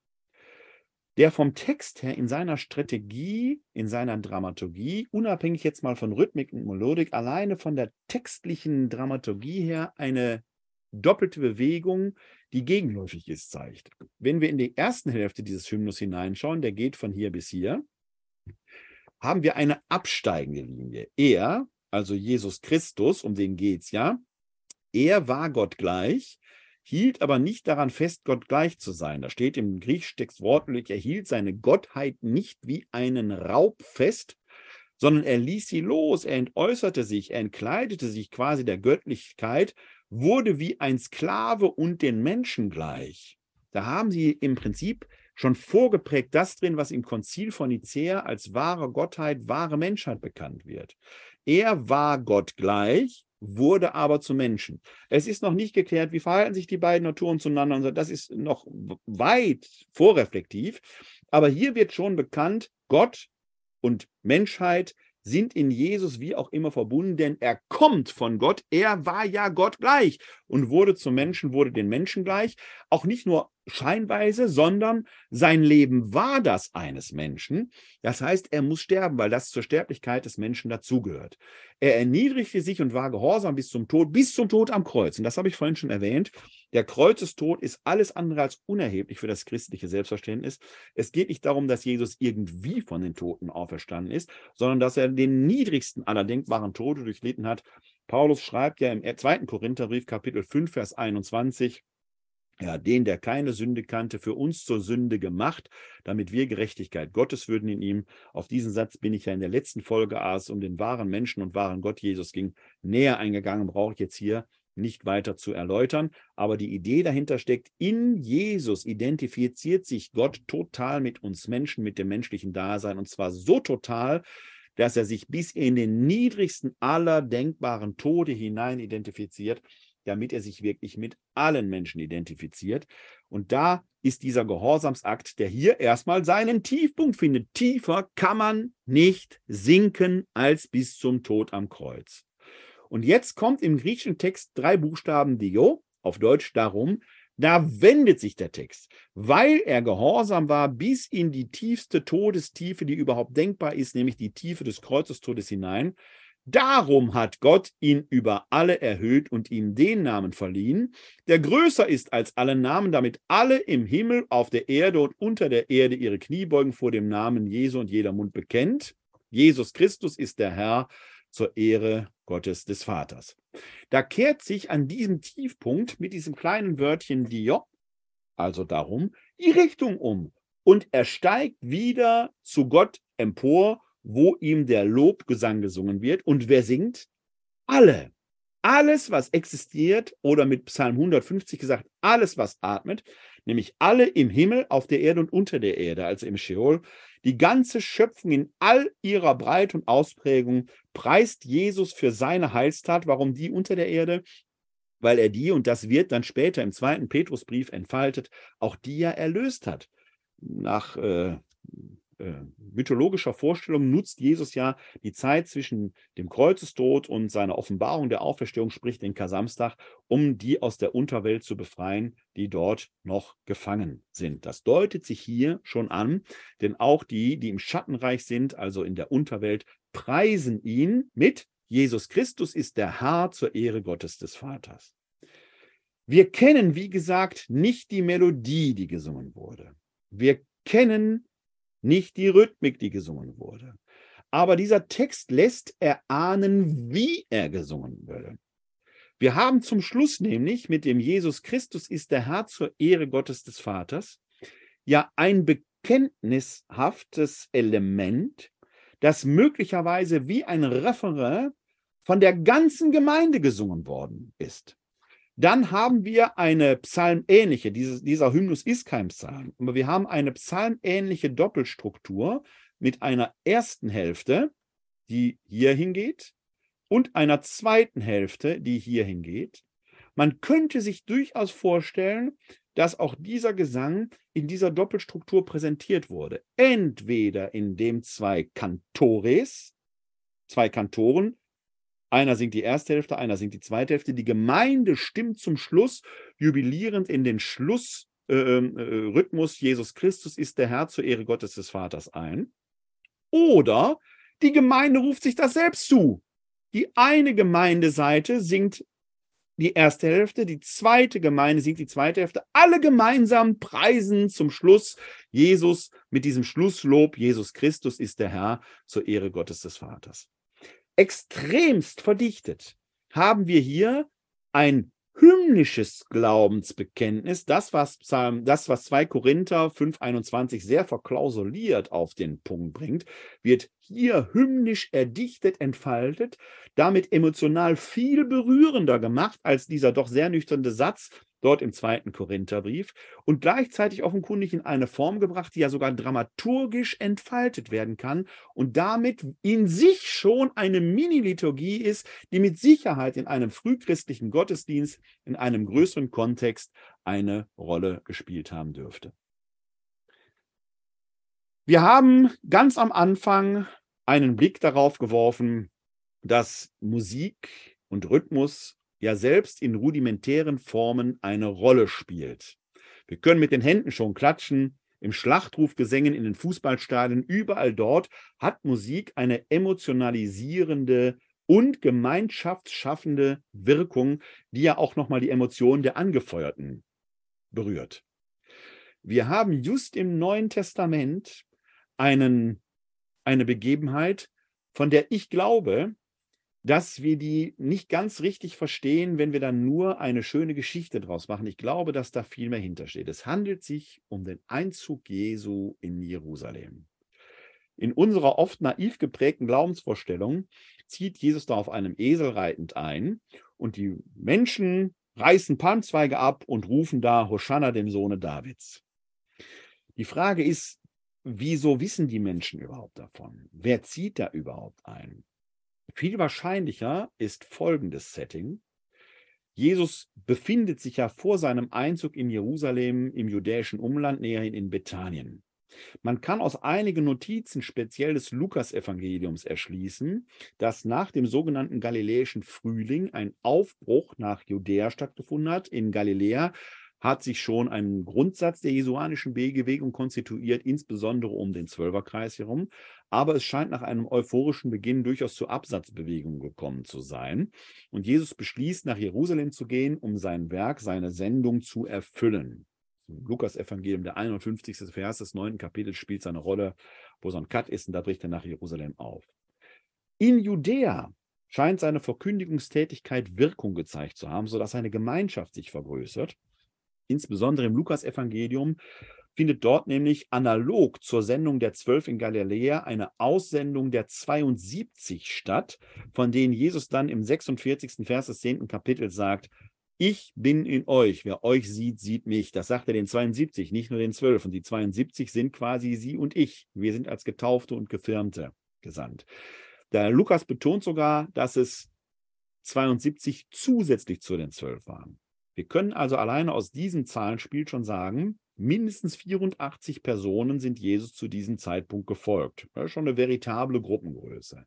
der vom Text her in seiner Strategie, in seiner Dramaturgie, unabhängig jetzt mal von Rhythmik und Melodik, alleine von der textlichen Dramaturgie her eine doppelte Bewegung, die gegenläufig ist, zeigt. Wenn wir in die ersten Hälfte dieses Hymnus hineinschauen, der geht von hier bis hier, haben wir eine absteigende Linie. Er, also Jesus Christus, um den geht es ja, er war Gott gleich, hielt aber nicht daran fest, Gott gleich zu sein. Da steht im griechischen Text wortwörtlich, er hielt seine Gottheit nicht wie einen Raub fest, sondern er ließ sie los, er entäußerte sich, er entkleidete sich quasi der Göttlichkeit wurde wie ein Sklave und den Menschen gleich. Da haben sie im Prinzip schon vorgeprägt das drin, was im Konzil von Nicea als wahre Gottheit, wahre Menschheit bekannt wird. Er war Gott gleich, wurde aber zu Menschen. Es ist noch nicht geklärt, wie verhalten sich die beiden Naturen zueinander. Das ist noch weit vorreflektiv. Aber hier wird schon bekannt, Gott und Menschheit sind in Jesus wie auch immer verbunden, denn er kommt von Gott. Er war ja Gott gleich und wurde zum Menschen, wurde den Menschen gleich. Auch nicht nur scheinweise, sondern sein Leben war das eines Menschen. Das heißt, er muss sterben, weil das zur Sterblichkeit des Menschen dazugehört. Er erniedrigte sich und war gehorsam bis zum Tod, bis zum Tod am Kreuz. Und das habe ich vorhin schon erwähnt. Der Kreuzestod ist alles andere als unerheblich für das christliche Selbstverständnis. Es geht nicht darum, dass Jesus irgendwie von den Toten auferstanden ist, sondern dass er den niedrigsten aller denkbaren Tode durchlitten hat. Paulus schreibt ja im zweiten Korintherbrief, Kapitel 5, Vers 21, ja, den, der keine Sünde kannte, für uns zur Sünde gemacht, damit wir Gerechtigkeit Gottes würden in ihm. Auf diesen Satz bin ich ja in der letzten Folge, als es um den wahren Menschen und wahren Gott Jesus ging, näher eingegangen, brauche ich jetzt hier nicht weiter zu erläutern. Aber die Idee dahinter steckt, in Jesus identifiziert sich Gott total mit uns Menschen, mit dem menschlichen Dasein und zwar so total, dass er sich bis in den niedrigsten aller denkbaren Tode hinein identifiziert damit er sich wirklich mit allen Menschen identifiziert. Und da ist dieser Gehorsamsakt, der hier erstmal seinen Tiefpunkt findet. Tiefer kann man nicht sinken als bis zum Tod am Kreuz. Und jetzt kommt im griechischen Text drei Buchstaben Dio, auf Deutsch darum, da wendet sich der Text, weil er gehorsam war bis in die tiefste Todestiefe, die überhaupt denkbar ist, nämlich die Tiefe des Kreuzestodes hinein. Darum hat Gott ihn über alle erhöht und ihm den Namen verliehen, der größer ist als alle Namen, damit alle im Himmel, auf der Erde und unter der Erde ihre Knie beugen vor dem Namen Jesu und jeder Mund bekennt. Jesus Christus ist der Herr zur Ehre Gottes des Vaters. Da kehrt sich an diesem Tiefpunkt mit diesem kleinen Wörtchen Dio, also darum, die Richtung um und er steigt wieder zu Gott empor wo ihm der Lobgesang gesungen wird. Und wer singt? Alle. Alles, was existiert, oder mit Psalm 150 gesagt, alles, was atmet, nämlich alle im Himmel, auf der Erde und unter der Erde, also im Sheol, die ganze Schöpfung in all ihrer Breite und Ausprägung preist Jesus für seine Heilstat. Warum die unter der Erde? Weil er die, und das wird dann später im zweiten Petrusbrief entfaltet, auch die ja erlöst hat. Nach äh, äh, mythologischer Vorstellung nutzt Jesus ja die Zeit zwischen dem Kreuzestod und seiner Offenbarung der Auferstehung, sprich den Kasamstag, um die aus der Unterwelt zu befreien, die dort noch gefangen sind. Das deutet sich hier schon an, denn auch die, die im Schattenreich sind, also in der Unterwelt, preisen ihn mit Jesus Christus ist der Herr zur Ehre Gottes des Vaters. Wir kennen, wie gesagt, nicht die Melodie, die gesungen wurde. Wir kennen nicht die Rhythmik, die gesungen wurde. Aber dieser Text lässt erahnen, wie er gesungen würde. Wir haben zum Schluss nämlich mit dem Jesus Christus ist der Herr zur Ehre Gottes des Vaters ja ein bekenntnishaftes Element, das möglicherweise wie ein Referain von der ganzen Gemeinde gesungen worden ist. Dann haben wir eine psalmähnliche, dieses, dieser Hymnus ist kein Psalm, aber wir haben eine psalmähnliche Doppelstruktur mit einer ersten Hälfte, die hier hingeht, und einer zweiten Hälfte, die hier hingeht. Man könnte sich durchaus vorstellen, dass auch dieser Gesang in dieser Doppelstruktur präsentiert wurde. Entweder indem zwei Kantores, zwei Kantoren einer singt die erste Hälfte, einer singt die zweite Hälfte. Die Gemeinde stimmt zum Schluss jubilierend in den Schlussrhythmus äh, äh, Jesus Christus ist der Herr zur Ehre Gottes des Vaters ein. Oder die Gemeinde ruft sich das selbst zu. Die eine Gemeindeseite singt die erste Hälfte, die zweite Gemeinde singt die zweite Hälfte. Alle gemeinsam preisen zum Schluss Jesus mit diesem Schlusslob, Jesus Christus ist der Herr zur Ehre Gottes des Vaters extremst verdichtet haben wir hier ein hymnisches Glaubensbekenntnis, das was Psalm, das was 2 Korinther 5:21 sehr verklausuliert auf den Punkt bringt, wird hier hymnisch erdichtet, entfaltet, damit emotional viel berührender gemacht als dieser doch sehr nüchterne Satz, dort im zweiten Korintherbrief und gleichzeitig offenkundig in eine Form gebracht, die ja sogar dramaturgisch entfaltet werden kann und damit in sich schon eine Mini-Liturgie ist, die mit Sicherheit in einem frühchristlichen Gottesdienst in einem größeren Kontext eine Rolle gespielt haben dürfte. Wir haben ganz am Anfang einen Blick darauf geworfen, dass Musik und Rhythmus ja selbst in rudimentären Formen eine Rolle spielt. Wir können mit den Händen schon klatschen, im Schlachtrufgesängen in den Fußballstadien, überall dort hat Musik eine emotionalisierende und gemeinschaftsschaffende Wirkung, die ja auch nochmal die Emotionen der Angefeuerten berührt. Wir haben just im Neuen Testament einen, eine Begebenheit, von der ich glaube, dass wir die nicht ganz richtig verstehen, wenn wir dann nur eine schöne Geschichte draus machen. Ich glaube, dass da viel mehr hintersteht. Es handelt sich um den Einzug Jesu in Jerusalem. In unserer oft naiv geprägten Glaubensvorstellung zieht Jesus da auf einem Esel reitend ein und die Menschen reißen Palmzweige ab und rufen da Hosanna dem Sohne Davids. Die Frage ist, wieso wissen die Menschen überhaupt davon? Wer zieht da überhaupt ein? Viel wahrscheinlicher ist folgendes Setting. Jesus befindet sich ja vor seinem Einzug in Jerusalem im judäischen Umland, näherhin in Bethanien. Man kann aus einigen Notizen speziell des Lukas-Evangeliums erschließen, dass nach dem sogenannten galiläischen Frühling ein Aufbruch nach Judäa stattgefunden hat. In Galiläa hat sich schon ein Grundsatz der jesuanischen Bewegung konstituiert, insbesondere um den Zwölferkreis herum. Aber es scheint nach einem euphorischen Beginn durchaus zu Absatzbewegungen gekommen zu sein. Und Jesus beschließt, nach Jerusalem zu gehen, um sein Werk, seine Sendung zu erfüllen. Lukas Evangelium, der 51. Vers des 9. Kapitels, spielt seine Rolle, wo so ein Cut ist und da bricht er nach Jerusalem auf. In Judäa scheint seine Verkündigungstätigkeit Wirkung gezeigt zu haben, sodass seine Gemeinschaft sich vergrößert. Insbesondere im Lukas-Evangelium findet dort nämlich analog zur Sendung der Zwölf in Galiläa eine Aussendung der 72 statt, von denen Jesus dann im 46. Vers des 10. Kapitels sagt, ich bin in euch. Wer euch sieht, sieht mich. Das sagt er den 72, nicht nur den 12. Und die 72 sind quasi sie und ich. Wir sind als Getaufte und Gefirmte gesandt. Der Lukas betont sogar, dass es 72 zusätzlich zu den 12 waren. Wir können also alleine aus diesem Zahlenspiel schon sagen, mindestens 84 Personen sind Jesus zu diesem Zeitpunkt gefolgt. Das ist schon eine veritable Gruppengröße.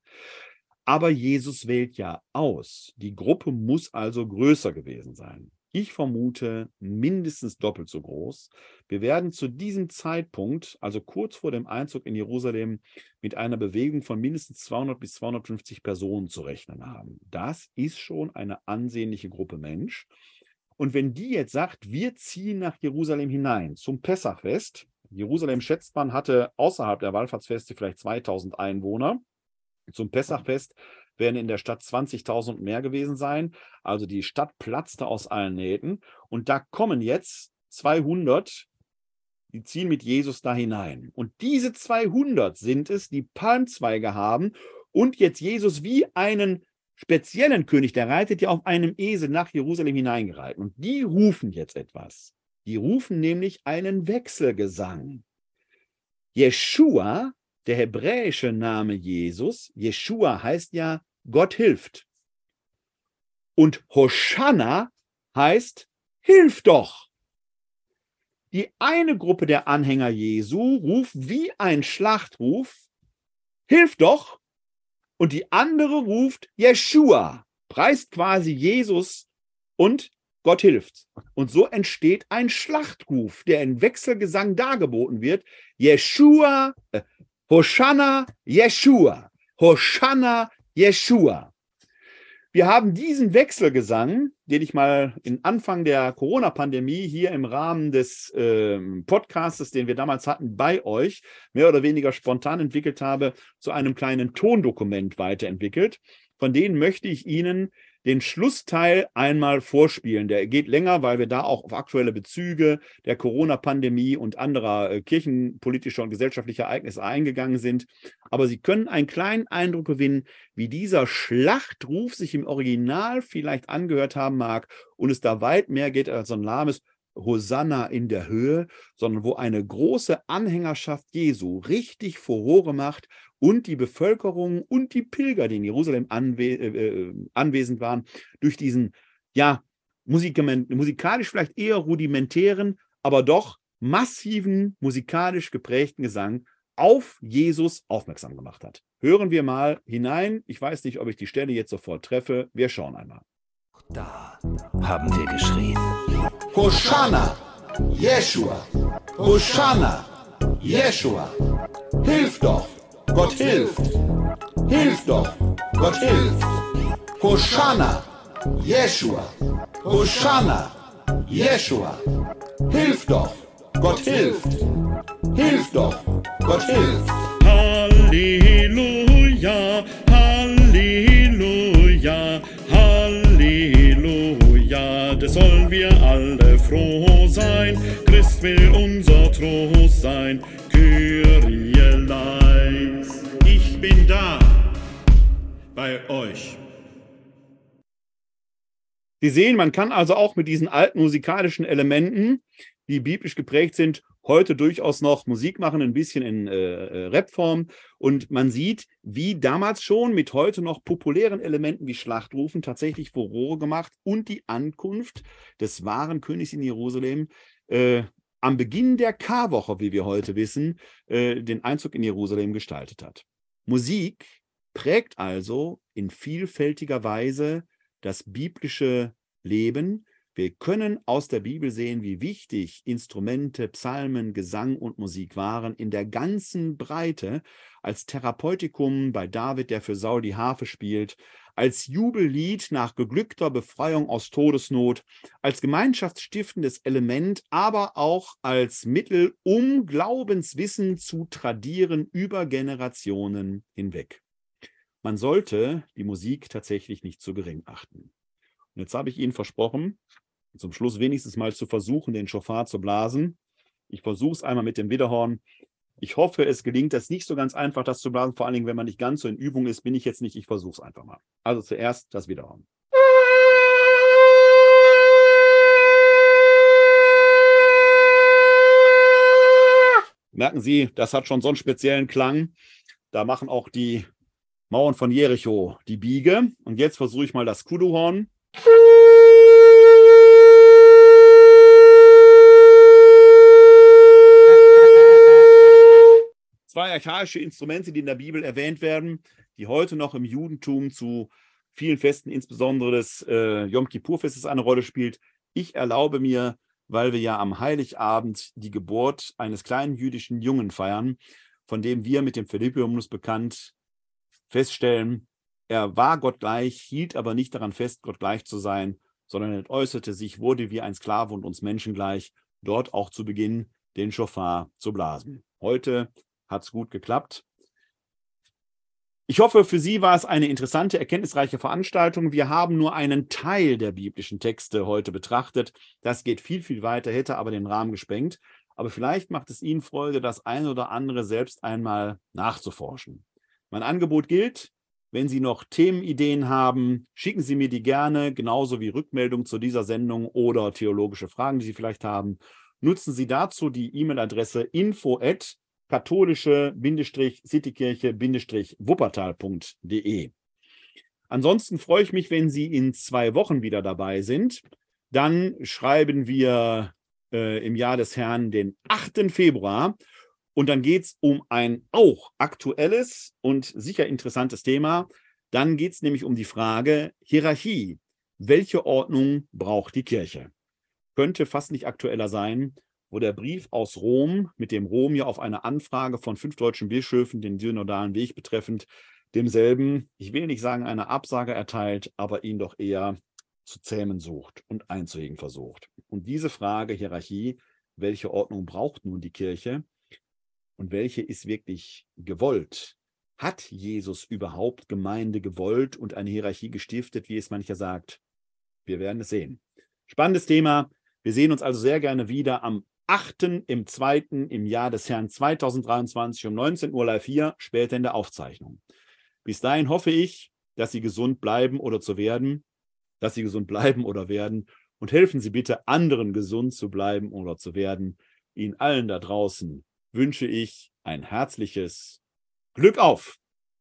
Aber Jesus wählt ja aus. Die Gruppe muss also größer gewesen sein. Ich vermute mindestens doppelt so groß. Wir werden zu diesem Zeitpunkt, also kurz vor dem Einzug in Jerusalem, mit einer Bewegung von mindestens 200 bis 250 Personen zu rechnen haben. Das ist schon eine ansehnliche Gruppe Mensch. Und wenn die jetzt sagt, wir ziehen nach Jerusalem hinein zum Pessachfest, Jerusalem schätzt man hatte außerhalb der Wallfahrtsfeste vielleicht 2000 Einwohner. Zum Pessachfest werden in der Stadt 20.000 mehr gewesen sein. Also die Stadt platzte aus allen Nähten. Und da kommen jetzt 200, die ziehen mit Jesus da hinein. Und diese 200 sind es, die Palmzweige haben und jetzt Jesus wie einen speziellen König, der reitet ja auf einem Esel nach Jerusalem hineingereiten. Und die rufen jetzt etwas. Die rufen nämlich einen Wechselgesang. Jeshua der hebräische Name Jesus, Jeshua heißt ja Gott hilft. Und Hosanna heißt Hilf doch. Die eine Gruppe der Anhänger Jesu ruft wie ein Schlachtruf, Hilf doch. Und die andere ruft Jeshua, preist quasi Jesus und Gott hilft. Und so entsteht ein Schlachtruf, der in Wechselgesang dargeboten wird. Jeshua, äh, Hosanna Yeshua. Hosanna Yeshua. Wir haben diesen Wechselgesang, den ich mal in Anfang der Corona-Pandemie hier im Rahmen des äh, Podcastes, den wir damals hatten, bei euch mehr oder weniger spontan entwickelt habe, zu einem kleinen Tondokument weiterentwickelt. Von denen möchte ich Ihnen den Schlussteil einmal vorspielen. Der geht länger, weil wir da auch auf aktuelle Bezüge der Corona-Pandemie und anderer äh, kirchenpolitischer und gesellschaftlicher Ereignisse eingegangen sind. Aber Sie können einen kleinen Eindruck gewinnen, wie dieser Schlachtruf sich im Original vielleicht angehört haben mag und es da weit mehr geht als so ein lahmes Hosanna in der Höhe, sondern wo eine große Anhängerschaft Jesu richtig Furore macht und die Bevölkerung und die Pilger, die in Jerusalem anwe äh, äh anwesend waren, durch diesen, ja, musikalisch vielleicht eher rudimentären, aber doch massiven, musikalisch geprägten Gesang auf Jesus aufmerksam gemacht hat. Hören wir mal hinein. Ich weiß nicht, ob ich die Stelle jetzt sofort treffe. Wir schauen einmal. Da haben wir geschrien. Hosanna, Jeshua, Hosanna, Jeshua, hilf doch! Gott hilft. Hilf doch. Gott hilft. Hosanna. Jeshua. Hosanna. Jeshua. Hilf doch. Gott hilft. Hilf doch. Gott hilft. Halleluja. Halleluja. Halleluja. Das sollen wir alle froh sein. Christ will unser Trost sein. Kyrie. Ich bin da bei euch. Sie sehen, man kann also auch mit diesen alten musikalischen Elementen, die biblisch geprägt sind, heute durchaus noch Musik machen, ein bisschen in äh, äh Rapform. Und man sieht, wie damals schon mit heute noch populären Elementen wie Schlachtrufen tatsächlich Furore gemacht und die Ankunft des wahren Königs in Jerusalem äh, am Beginn der Karwoche, wie wir heute wissen, äh, den Einzug in Jerusalem gestaltet hat. Musik prägt also in vielfältiger Weise das biblische Leben. Wir können aus der Bibel sehen, wie wichtig Instrumente, Psalmen, Gesang und Musik waren in der ganzen Breite als Therapeutikum bei David, der für Saul die Harfe spielt, als Jubellied nach geglückter Befreiung aus Todesnot, als gemeinschaftsstiftendes Element, aber auch als Mittel, um Glaubenswissen zu tradieren über Generationen hinweg. Man sollte die Musik tatsächlich nicht zu gering achten. Und jetzt habe ich Ihnen versprochen, zum Schluss wenigstens mal zu versuchen, den Schofar zu blasen. Ich versuche es einmal mit dem Widerhorn. Ich hoffe, es gelingt. Ist nicht so ganz einfach, das zu blasen. Vor allen Dingen, wenn man nicht ganz so in Übung ist, bin ich jetzt nicht. Ich versuche es einfach mal. Also zuerst das Widerhorn. Merken Sie, das hat schon so einen speziellen Klang. Da machen auch die Mauern von Jericho die Biege. Und jetzt versuche ich mal das Kuduhorn. Zwei archaische Instrumente, die in der Bibel erwähnt werden, die heute noch im Judentum zu vielen Festen, insbesondere des äh, Yom Kippur-Festes, eine Rolle spielt. Ich erlaube mir, weil wir ja am Heiligabend die Geburt eines kleinen jüdischen Jungen feiern, von dem wir mit dem Philippiumnus bekannt feststellen, er war Gott gleich, hielt aber nicht daran fest, Gott gleich zu sein, sondern er äußerte sich, wurde wie ein Sklave und uns Menschen gleich, dort auch zu Beginn den Schofar zu blasen. Heute hat es gut geklappt. Ich hoffe, für Sie war es eine interessante, erkenntnisreiche Veranstaltung. Wir haben nur einen Teil der biblischen Texte heute betrachtet. Das geht viel, viel weiter, hätte aber den Rahmen gesprengt. Aber vielleicht macht es Ihnen Freude, das ein oder andere selbst einmal nachzuforschen. Mein Angebot gilt, wenn Sie noch Themenideen haben, schicken Sie mir die gerne, genauso wie Rückmeldung zu dieser Sendung oder theologische Fragen, die Sie vielleicht haben. Nutzen Sie dazu die E-Mail-Adresse info@ katholische-citykirche-wuppertal.de. Ansonsten freue ich mich, wenn Sie in zwei Wochen wieder dabei sind. Dann schreiben wir äh, im Jahr des Herrn den 8. Februar. Und dann geht es um ein auch aktuelles und sicher interessantes Thema. Dann geht es nämlich um die Frage Hierarchie. Welche Ordnung braucht die Kirche? Könnte fast nicht aktueller sein wo der Brief aus Rom, mit dem Rom ja auf eine Anfrage von fünf deutschen Bischöfen den synodalen Weg betreffend, demselben, ich will nicht sagen, eine Absage erteilt, aber ihn doch eher zu zähmen sucht und einzuhegen versucht. Und diese Frage, Hierarchie, welche Ordnung braucht nun die Kirche und welche ist wirklich gewollt? Hat Jesus überhaupt Gemeinde gewollt und eine Hierarchie gestiftet, wie es mancher sagt? Wir werden es sehen. Spannendes Thema. Wir sehen uns also sehr gerne wieder am 8. im 2. im Jahr des Herrn 2023 um 19 Uhr live hier, später in der Aufzeichnung. Bis dahin hoffe ich, dass Sie gesund bleiben oder zu werden, dass Sie gesund bleiben oder werden und helfen Sie bitte anderen gesund zu bleiben oder zu werden. Ihnen allen da draußen wünsche ich ein herzliches Glück auf!